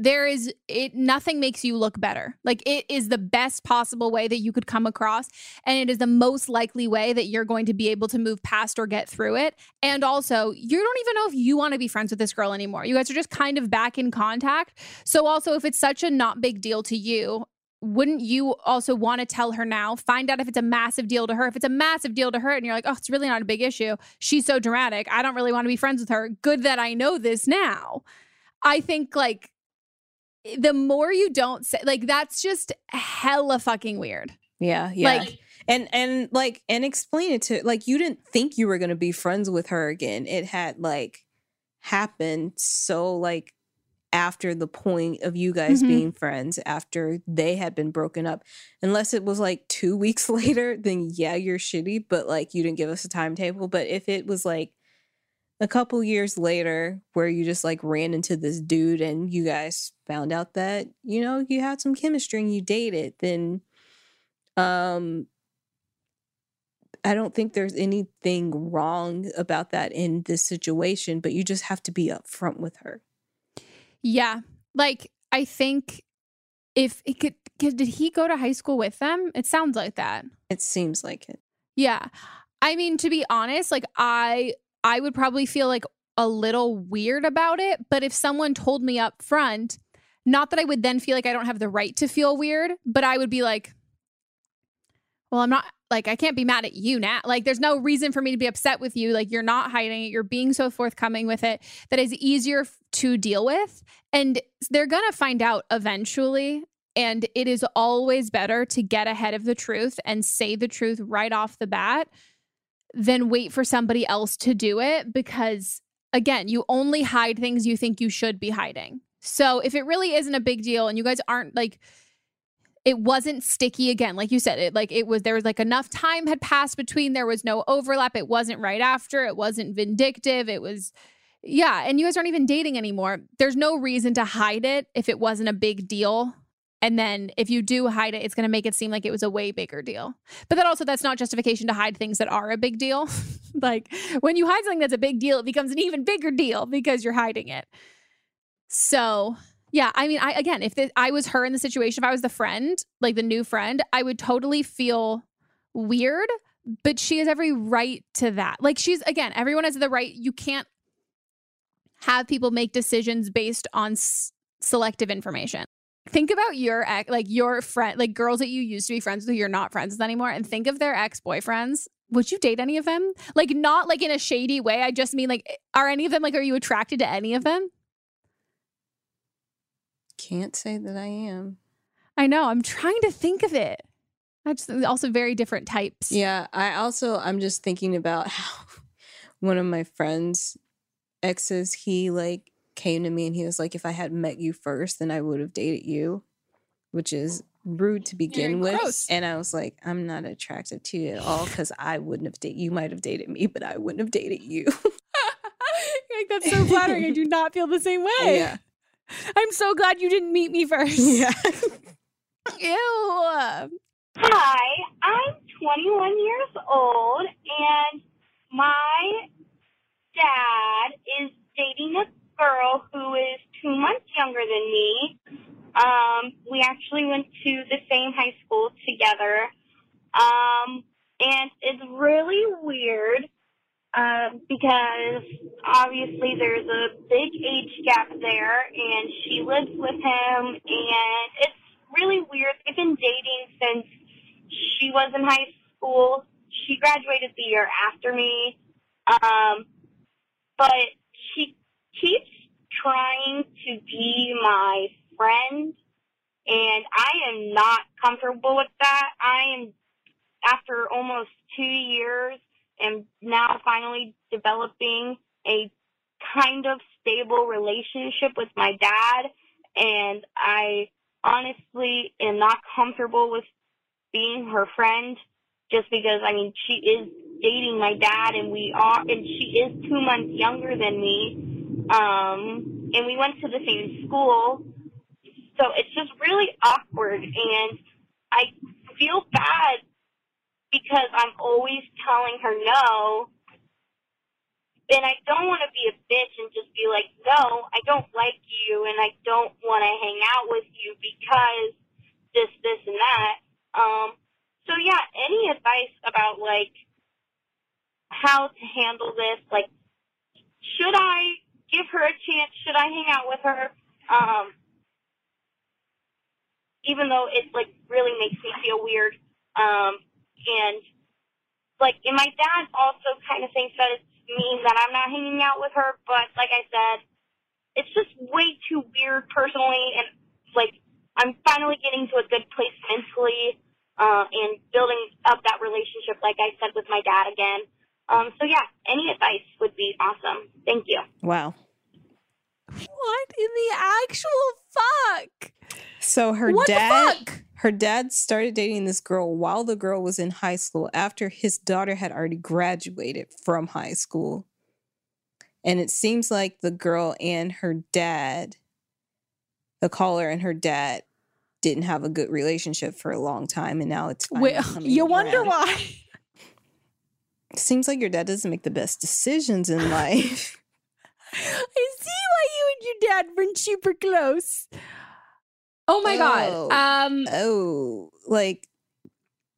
there is it nothing makes you look better like it is the best possible way that you could come across and it is the most likely way that you're going to be able to move past or get through it and also you don't even know if you want to be friends with this girl anymore you guys are just kind of back in contact so also if it's such a not big deal to you wouldn't you also want to tell her now? Find out if it's a massive deal to her. If it's a massive deal to her and you're like oh it's really not a big issue. She's so dramatic. I don't really want to be friends with her. Good that i know this now. I think like the more you don't say like that's just hella fucking weird. Yeah, yeah. Like- and and like and explain it to like you didn't think you were gonna be friends with her again. It had like happened so like after the point of you guys Mhm. being friends after they had been broken up unless it was like two weeks later then yeah you're shitty but like you didn't give us a timetable but if it was like a couple years later where you just like ran into this dude and you guys found out that you know you had some chemistry and you dated then um I don't think there's anything wrong about that in this situation, but you just have to be upfront with her. Yeah. Like i think if it could, could did he go to high school with them? It sounds like that. It seems like it. yeah. I mean to be honest like i i would probably feel like a little weird about it but if someone told me up front not that i would then feel like i don't have the right to feel weird but i would be like well i'm not like i can't be mad at you now. Like there's no reason for me to be upset with you. Like you're not hiding it. You're being so forthcoming with it that is easier to deal with. And they're gonna find out eventually and it is always better to get ahead of the truth and say the truth right off the bat than wait for somebody else to do it because again you only hide things you think you should be hiding. So if it really isn't a big deal and you guys aren't like it wasn't sticky again. Like you said it like it was there was like enough time had passed between there was no overlap. It wasn't right after. It wasn't vindictive. It was yeah and you guys aren't even dating anymore. There's no reason to hide it if it wasn't a big deal. And then if you do hide it it's going to make it seem like it was a way bigger deal. But then also that's not justification to hide things that are a big deal. Like when you hide something that's a big deal it becomes an even bigger deal because you're hiding it. So yeah, I mean, I again, if this, I was her in the situation, if I was the friend, like the new friend, I would totally feel weird. But she has every right to that. Like she's again, everyone has the right. You can't have people make decisions based on s- selective information. think about your ex, like your friend, like girls that you used to be friends with who you're not friends with anymore, and think of their ex boyfriends. Would you date any of them? Like, not like in a shady way. I just mean, like, are any of them, like, are you attracted to any of them? Can't say that I am. I know. I'm trying to think of it. That's also very different types. Yeah, I also I'm just thinking about how one of my friends exes he like came to me and he was like if I had met you first then I would have dated you, which is rude to begin with. gross. And I was like I'm not attracted to you at all cuz I wouldn't have dated you might have dated me but I wouldn't have dated you. like, that's so flattering. I do not feel the same way. Yeah. I'm so glad you didn't meet me first. Yeah. Ew. Hi, I'm 21 years old, and my dad is dating a girl who is two months younger than me. Um, we actually went to the same high school together, um, and it's really weird um, because obviously there's a big age gap there, and she lives with him, and it's really weird. They've been dating since she was in high school. She graduated the year after me. Um, but she keeps trying to be my friend, and I am not comfortable with that. I am, after almost two years, am now finally developing a kind of stable relationship with my dad, and I honestly am not comfortable with being her friend just because I mean she is dating my dad and we are and she is two months younger than me. Um and we went to the same school. So it's just really awkward and I feel bad because I'm always telling her no. And I don't want to be a bitch and just be like, no, I don't like you and I don't want to hang out with you because this, this, and that. Um, so yeah, any advice about like how to handle this? Like, should I give her a chance? Should I hang out with her? Um, even though it like really makes me feel weird. Um, and like, and my dad also kind of thinks that it means that I'm not hanging out with her. But like I said, it's just way too weird personally, and like I'm finally getting to a good place mentally uh, and building up that relationship, like I said, with my dad again. Um, so yeah, any advice would be awesome. Thank you. Wow. What in the actual fuck? So her What the dad fuck? Her dad started dating this girl while the girl was in high school after his daughter had already graduated from high school. And it seems like the girl and her dad, the caller and her dad, didn't have a good relationship for a long time, and now it's finally Wait, coming you wonder around. why? Seems like your dad doesn't make the best decisions in life. I see why you and your dad weren't super close. Oh my god. Um oh, like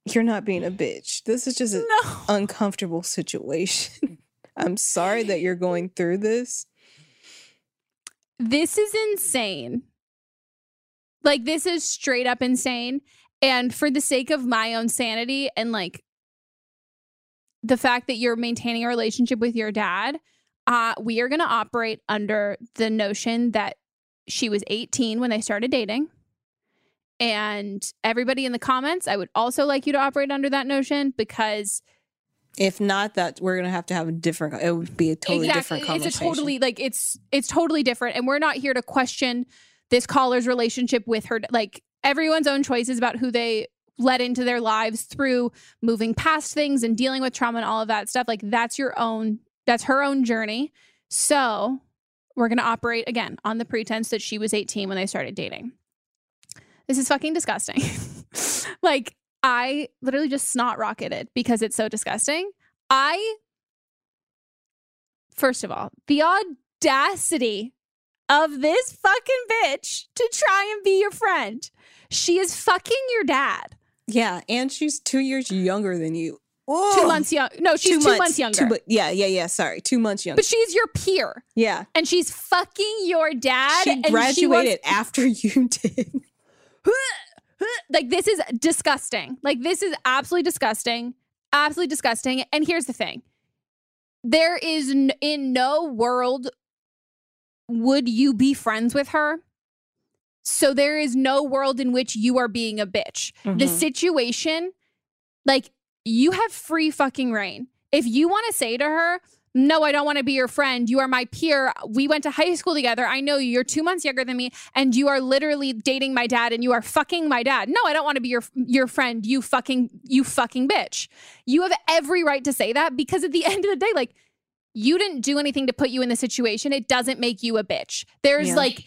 you're not being a bitch. This is just an uncomfortable situation. I'm sorry that you're going through this. this is insane. Like this is straight up insane. And for the sake of my own sanity and like the fact that you're maintaining a relationship with your dad, uh, we are going to operate under the notion that she was 18 when they started dating. And everybody in the comments, I would also like you to operate under that notion because If not, that we're gonna have to have a different. It would be a totally different conversation. It's a totally like it's it's totally different, and we're not here to question this caller's relationship with her. Like everyone's own choices about who they let into their lives through moving past things and dealing with trauma and all of that stuff. Like that's your own. That's her own journey. So we're gonna operate again on the pretense that she was 18 when they started dating. This is fucking disgusting. like I literally just snot rocketed because it's so disgusting. I First of all, the audacity of this fucking bitch to try and be your friend. She is fucking your dad. Yeah, and she's two years younger than you. Two months young. No, she's two, months, younger. Two, yeah, yeah, yeah. Sorry, two months younger. but she's your peer. yeah, And she's fucking your dad. she and graduated She wants, after you did. like this is disgusting. Like this is absolutely disgusting. Absolutely disgusting. And here's the thing. There is n- in no world would you be friends with her. So there is no world in which you are being a bitch. The Mhm. situation like you have free fucking rein. If you want to say to her, no, I don't want to be your friend. You are my peer. We went to high school together. I know you. You're two months younger than me, and you are literally dating my dad, and you are fucking my dad. No, I don't want to be your your friend. You fucking you fucking bitch. You have every right to say that because at the end of the day, like you didn't do anything to put you in the situation. It doesn't make you a bitch. There's Yeah. like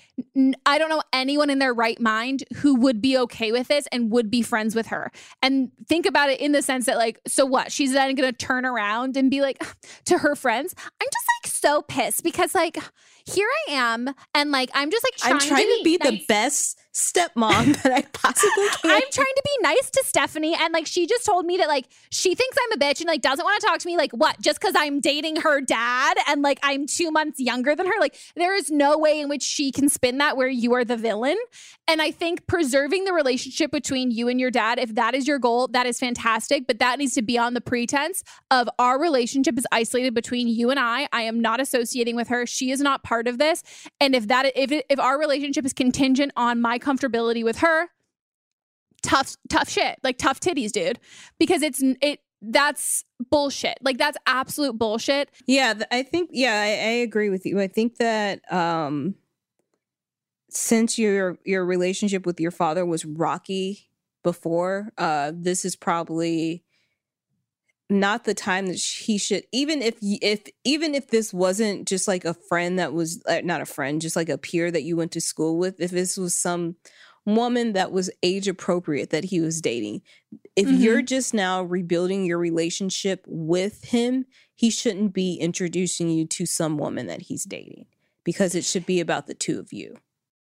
I don't know anyone in their right mind who would be okay with this and would be friends with her. And think about it in the sense that like, so what? She's then gonna turn around and be like to her friends, I'm just like so pissed because like here I am and like I'm just like trying, I'm trying to be nice. the best stepmom that I possibly can. I'm trying to be nice to Stephanie, and like she just told me that like she thinks I'm a bitch and like doesn't want to talk to me. Like what? Just because I'm dating her dad and like I'm two months younger than her. Like there is no way in which she can spin that where you are the villain. And I think preserving the relationship between you and your dad, if that is your goal, that is fantastic. But that needs to be on the pretense of our relationship is isolated between you and I. I am not associating with her. She is not part of this. And if that if if our relationship is contingent on my comfortability with her, tough tough shit like tough titties dude because it's it that's bullshit like that's absolute bullshit Yeah, I think yeah, I, I agree with you. I think that um since your your relationship with your father was rocky before, uh this is probably not the time that he should even if if even if this wasn't just like a friend that was uh, not a friend just like a peer that you went to school with if this was some woman that was age appropriate that he was dating if Mhm. you're just now rebuilding your relationship with him he shouldn't be introducing you to some woman that he's dating because it should be about the two of you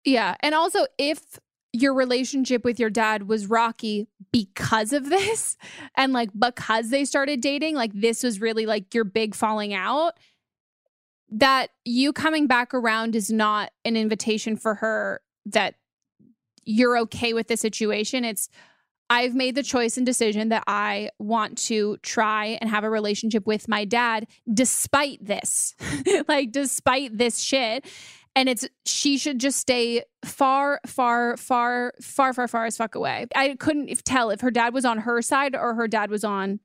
yeah and also if your relationship with your dad was rocky because of this and like because they started dating like this was really like your big falling out that you coming back around is not an invitation for her that you're okay with the situation it's I've made the choice and decision that I want to try and have a relationship with my dad despite this. like despite this shit. And it's she should just stay far, far, far, far, far, far as fuck away. I couldn't if- tell if her dad was on her side or her dad was on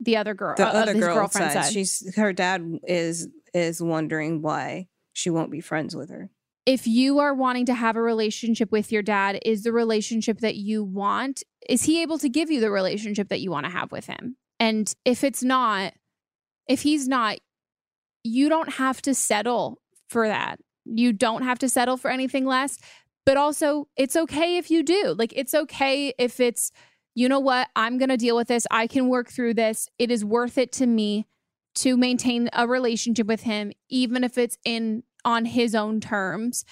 the other girl, the uh, other girlfriend's side side. she's her dad is is wondering why she won't be friends with her if you are wanting to have a relationship with your dad, is the relationship that you want, is he able to give you the relationship that you want to have with him? And if it's not, if he's not, you don't have to settle for that. You don't have to settle for anything less. But also, it's okay if you do. Like, it's okay if it's, you know what, I'm going to deal with this. I can work through this. It is worth it to me to maintain a relationship with him, even if it's in on his own terms.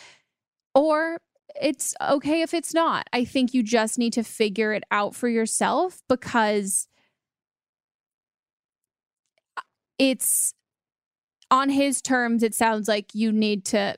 Or it's okay if it's not. I think you just need to figure it out for yourself because it's on his terms. It sounds like you need to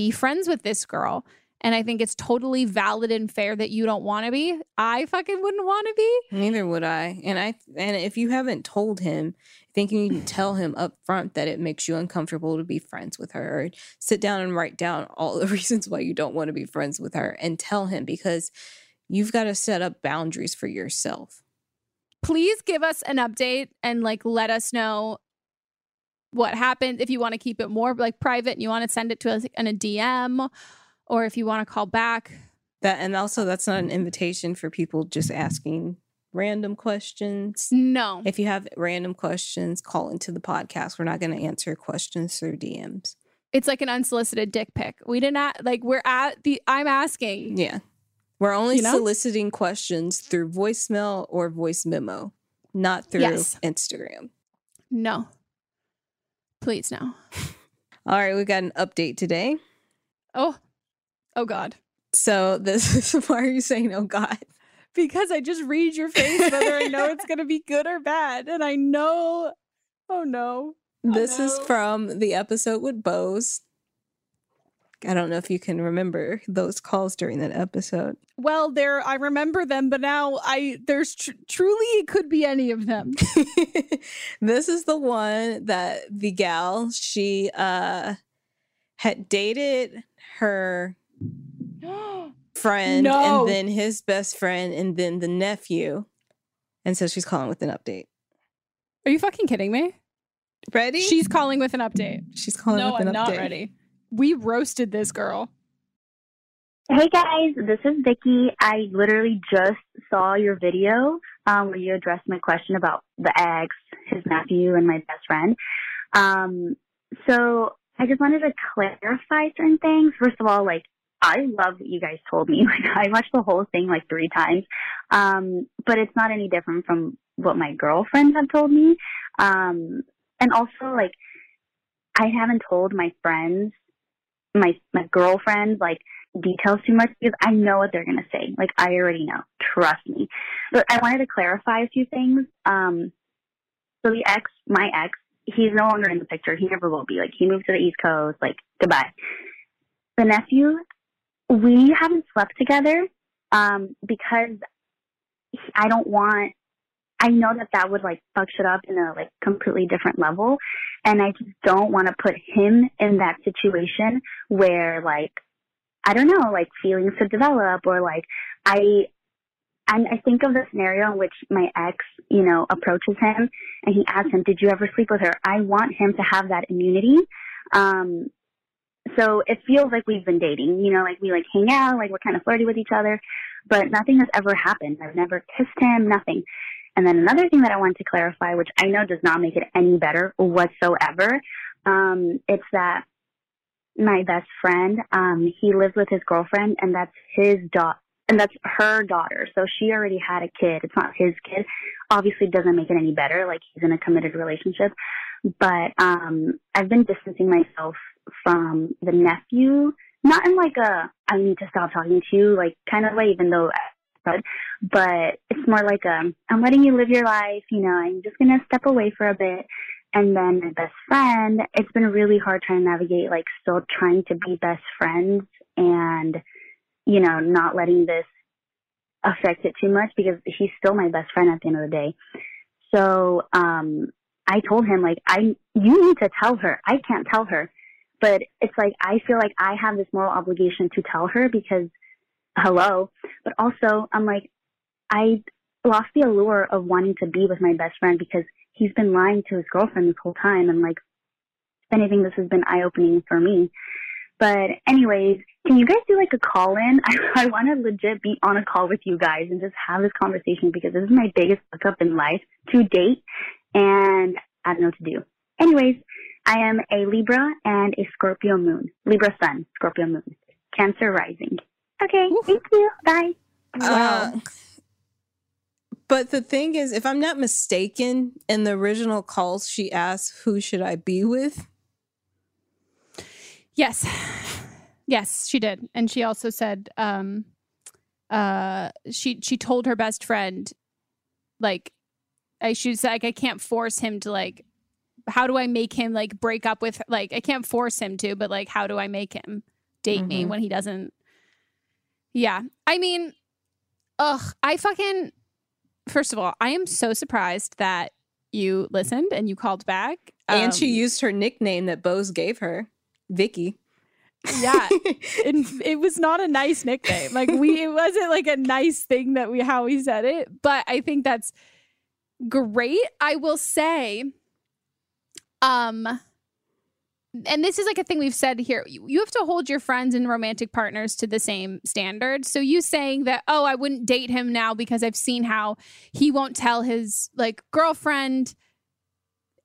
be friends with this girl. And I think it's totally valid and fair that you don't want to be. I fucking wouldn't want to be. Neither would I. And I and if you haven't told him, I think you need to tell him up front that it makes you uncomfortable to be friends with her. Or sit down and write down all the reasons why you don't want to be friends with her and tell him because you've got to set up boundaries for yourself. please give us an update and like let us know what happened if you want to keep it more like private and you want to send it to us in a dm or if you want to call back That and also that's not an invitation for people just asking random questions. No. If you have random questions, call into the podcast. We're not going to answer questions through DMs. it's like an unsolicited dick pic we didn't like we're at the i'm asking Yeah. We're only You know? soliciting questions through voicemail or voice memo, not through Yes. Instagram. no please no All right, we got an update today. oh oh god So this is why are you saying oh god? because i just read your face whether i know it's gonna be good or bad and i know oh no oh This is from the episode with Bose. I don't know if you can remember those calls during that episode. Well, there I remember them, but now I there's tr- truly it could be any of them. this is the one that the gal she uh had dated her friend No. and then his best friend and then the nephew. And so she's calling with an update. Are you fucking kidding me? Ready? She's calling with an update. She's calling no, with an I'm not update. ready. We roasted this girl. Hey guys, this is Vicky. I literally just saw your video um, where you addressed my question about the ex, his nephew, and my best friend. Um, so I just wanted to clarify certain things. First of all, like I love what you guys told me. Like I watched the whole thing like three times, um, but it's not any different from what my girlfriends have told me. Um, and also, like I haven't told my friends my my girlfriends like details too much because I know what they're gonna say. Like I already know. Trust me. But I wanted to clarify a few things. Um so the ex my ex, he's no longer in the picture. He never will be. Like he moved to the East Coast, like goodbye. The nephew, we haven't slept together, um, because I don't want I know that that would like fuck shit up in a like completely different level. And I just don't want to put him in that situation where like, I don't know, like feelings could develop or like I, and I think of the scenario in which my ex, you know, approaches him and he asks him, did you ever sleep with her? I want him to have that immunity. Um, so it feels like we've been dating, you know, like we like hang out, like we're kind of flirty with each other, but nothing has ever happened. I've never kissed him, nothing. And then another thing that I wanted to clarify, which I know does not make it any better whatsoever, um, it's that my best friend, um, he lives with his girlfriend and that's his daughter. And that's her daughter. So she already had a kid. It's not his kid. Obviously doesn't make it any better. Like he's in a committed relationship. But, um, I've been distancing myself from the nephew, not in like a, I need to stop talking to you, like kind of way, even though but but it's more like um I'm letting you live your life, you know, I'm just gonna step away for a bit. And then my best friend, it's been really hard trying to navigate like still trying to be best friends and, you know, not letting this affect it too much because he's still my best friend at the end of the day. So um I told him like I you need to tell her. I can't tell her. But it's like I feel like I have this moral obligation to tell her because hello. But also, I'm like, I lost the allure of wanting to be with my best friend because he's been lying to his girlfriend this whole time. And like, if anything, this has been eye opening for me. But anyways, can you guys do like a call in? I, I want to legit be on a call with you guys and just have this conversation because this is my biggest hookup in life to date. And I don't know what to do. Anyways, I am a Libra and a Scorpio moon. Libra sun, Scorpio moon. Cancer rising. Okay, thank you. Bye. Uh, but the thing is, if I'm not mistaken, in the original calls, she asked, Who should I be with? Yes. Yes, she did. And she also said um uh she she told her best friend like I she was like I can't force him to like how do I make him like break up with like I can't force him to, but like how do I make him date me Mhm. when he doesn't Yeah. I mean ugh, I fucking first of all, I am so surprised that you listened and you called back. and she Um, used her nickname that Bose gave her, Vicky. Yeah. it, it was not a nice nickname. Like we it wasn't like a nice thing that we how we said it, but I think that's great. I will say um and this is like a thing we've said here. You, have to hold your friends and romantic partners to the same standard. So you saying that, oh, I wouldn't date him now because I've seen how he won't tell his like girlfriend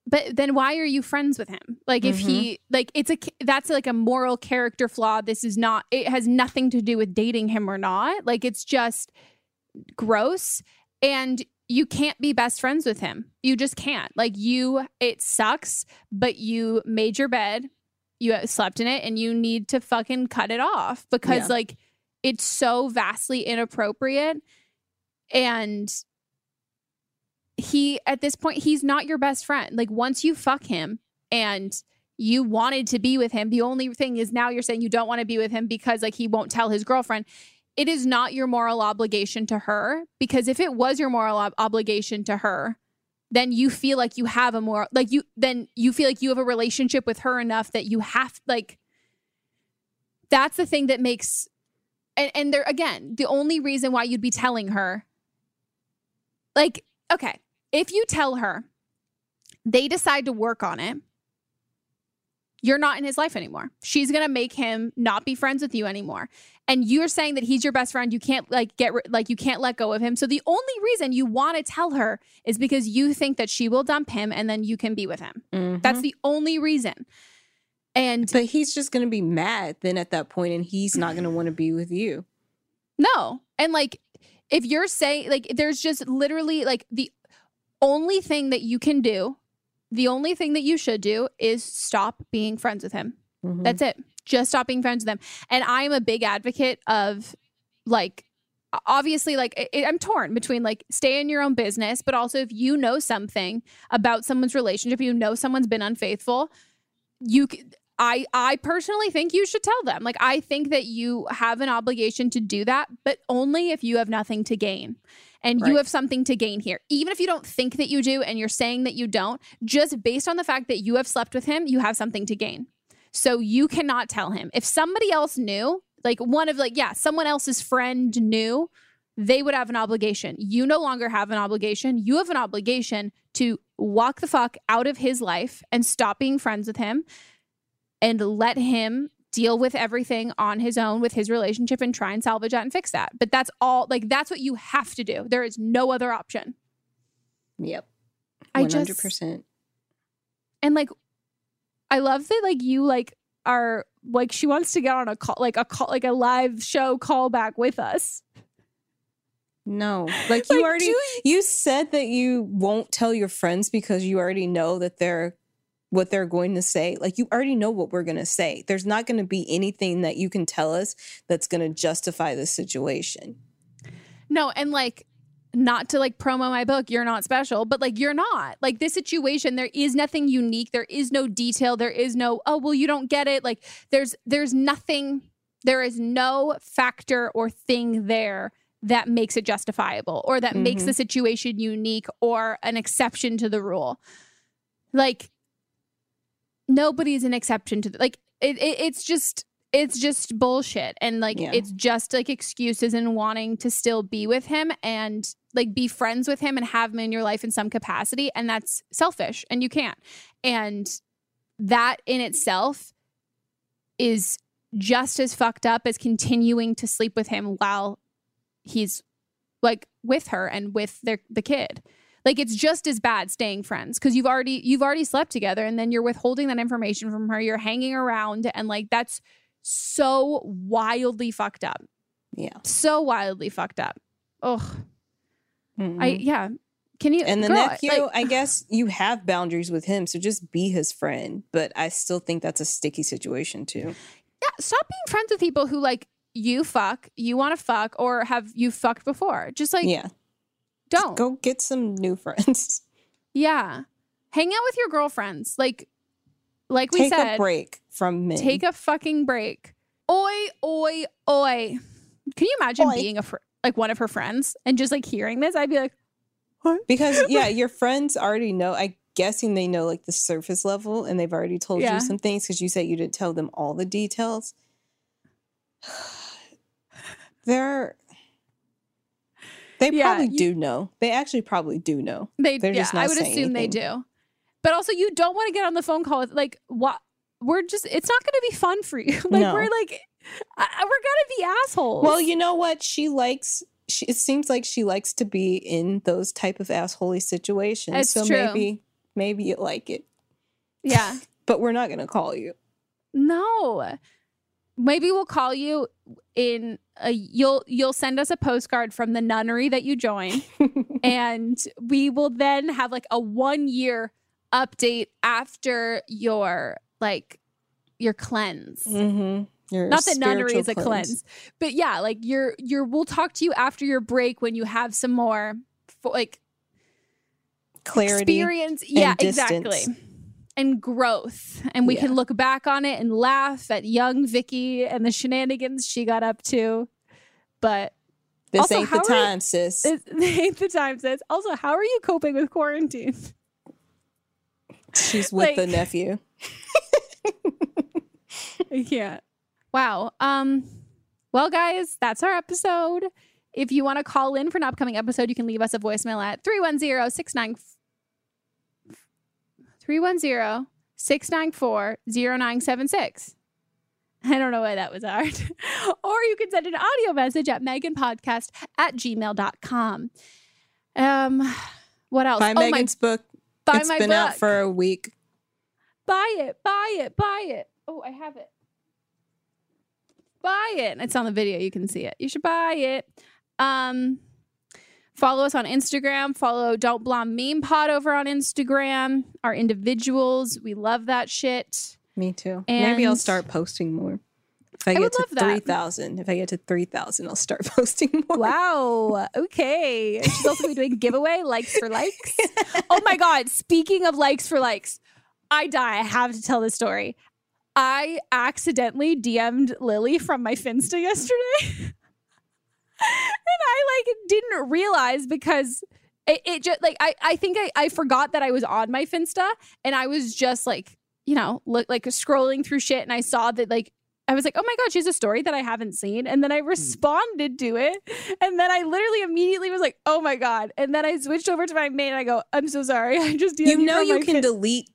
but then why are you friends with him like if he mm-hmm. like it's a that's like a moral character flaw this is not it has nothing to do with dating him or not like it's just gross and you can't be best friends with him you just can't like you it sucks but you made your bed you slept in it and you need to fucking cut it off because Yeah. like it's so vastly inappropriate and he at this point he's not your best friend like once you fuck him and you wanted to be with him. The only thing is now you're saying you don't want to be with him because like he won't tell his girlfriend. It is not your moral obligation to her because if it was your moral ob- obligation to her, then you feel like you have a more like you then you feel like you have a relationship with her enough that you have like that's the thing that makes and and there again, the only reason why you'd be telling her like okay, if you tell her they decide to work on it you're not in his life anymore. She's going to make him not be friends with you anymore. And you're saying that he's your best friend. You can't like get like you can't let go of him. So the only reason you want to tell her is because you think that she will dump him and then you can be with him. Mm-hmm. That's the only reason. And but he's just going to be mad then at that point and he's not going to want to be with you. No. And like if you're saying like there's just literally like the only thing that you can do the only thing that you should do is stop being friends with him. Mm-hmm. That's it. Just stop being friends with him. And I'm a big advocate of like, obviously, like, it, I'm torn between like stay in your own business, but also if you know something about someone's relationship, you know someone's been unfaithful, you. I I personally think you should tell them. Like I think that you have an obligation to do that, but only if you have nothing to gain and Right. you have something to gain here. Even if you don't think that you do and you're saying that you don't, just based on the fact that you have slept with him, you have something to gain. So you cannot tell him. If somebody else knew, like one of like yeah, someone else's friend knew, they would have an obligation. You no longer have an obligation. You have an obligation to walk the fuck out of his life and stop being friends with him and let him deal with everything on his own with his relationship and try and salvage that and fix that. But that's all like that's what you have to do. There is no other option. Yep. I 100%. just and like I love that like you like are like she wants to get on a call like a call like a live show callback with us. No. Like you Like, already do you said that you won't tell your friends because you already know that they're what they're going to say. Like you already know what we're going to say. There's not going to be anything that you can tell us that's going to justify the situation. No, and like not to like promo my book, you're not special, but like you're not. Like this situation, there is nothing unique. There is no detail. There is no, oh, well, you don't get it. Like there's there's nothing, there is no factor or thing there that makes it justifiable or that makes Mhm. the situation unique or an exception to the rule. Like nobody's an exception to the, like it, it it's just it's just bullshit. And like Yeah. it's just like excuses and wanting to still be with him and like be friends with him and have him in your life in some capacity. And that's selfish and you can't. And that in itself is just as fucked up as continuing to sleep with him while he's like with her and with their the kid like it's just as bad staying friends because you've already you've already slept together and then you're withholding that information from her you're hanging around and like that's so wildly fucked up Yeah. so wildly fucked up ugh i Mhm. yeah can you and the girl, nephew, like- I guess you have boundaries with him, so just be his friend. But I still think that's a sticky situation too. yeah stop being friends with people who like you fuck you want to fuck or have you fucked before just like yeah. Don't Go get some new friends. yeah hang out with your girlfriends like like we Take said a break from me. Take a fucking break. Oi, oi, oi. Can you imagine Oi. being a fr- like one of her friends and just like hearing this? I'd be like, what? because yeah, your friends already know. I guessing they know like the surface level, and they've already told Yeah. you some things because you said you didn't tell them all the details. They're they Yeah, probably you- do know. They actually probably do know. they. They're yeah, just not I would assume they do. But also, you don't want to get on the phone call with like what. We're just. It's not going to be fun for you. like No. we're like, I, I- we're gonna be assholes. Well, you know what? She likes. She, it seems like she likes to be in those type of assholey situations. It's so true. maybe maybe you like it. yeah. But we're not gonna call you. No. Maybe we'll call you in you'll you'll send us a postcard from the nunnery that you join and we will then have like a 1 year update after your like your cleanse. Mm-hmm. Your Not that nunnery is a cleanse, but yeah, like you're you're we'll talk to you after your break when you have some more like Clarity experience. Yeah, exactly. And growth. And we can look back on it and laugh at young Vicky and the shenanigans she got up to. But This also, ain't the are you- time, sis. This ain't the time, sis. Also, how are you coping with quarantine? She's with the nephew. I can't. Wow. Um, well, guys, that's our episode. If you want to call in for an upcoming episode, you can leave us a voicemail at 310 69 310 694 0976. I don't know why that was hard. or you can send an audio message at meganpodcast at gmail.com. Um, what else? Buy Oh, my- Megan's book. buy It's my been out for a week. buy it, buy it, buy it. Oh, I have it. Buy it. It's on the video. You can see it. You should buy it. Um, follow us on Instagram. Follow Don't Blame Me Pod over on Instagram. Our individuals. We love that shit. Me too. Maybe I'll start posting more. If I, I get would to love that. 3,000, if I get to 3,000, I'll start posting more. Wow. Okay. She's also be doing giveaway likes for likes. oh my god. Speaking of likes for likes, I die. I have to tell this story. I accidentally DM'd Lily from my Finsta yesterday. And I like didn't realize because it, it just like I, I think I, I forgot that I was on my Finsta and I was just like, you know, look like scrolling through shit and I saw that like I was like, oh my God, she's a story that I haven't seen. And then I hmm. responded to it. And then I literally immediately was like, oh my God. And then I switched over to my main and I go, I'm so sorry. I just You know you can Fin- delete.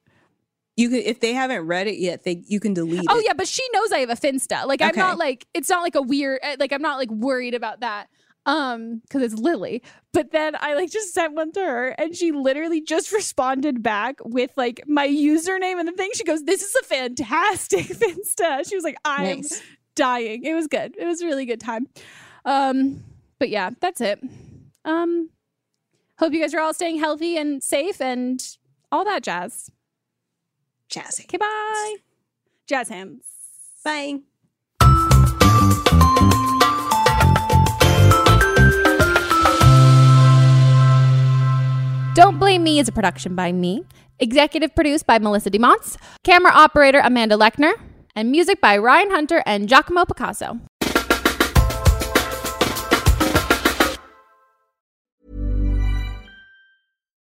You can if they haven't read it yet, they you can delete Oh it. yeah, but she knows I have a Finsta. Like I'm not like it's not like a weird uh, like I'm not like worried about that. Um, because it's Lily. But then I like just sent one to her and she literally just responded back with like my username and the thing. She goes, This is a fantastic Finsta. She was like, I'm Nice. dying. It was good. It was a really good time. Um, but yeah, that's it. Um hope you guys are all staying healthy and safe and all that jazz. Jazzy. Okay, bye. Jazz hands. Bye. Don't Blame Me is a production by me, executive produced by Melissa DeMonts, camera operator Amanda Lechner, and music by Ryan Hunter and Giacomo Picasso.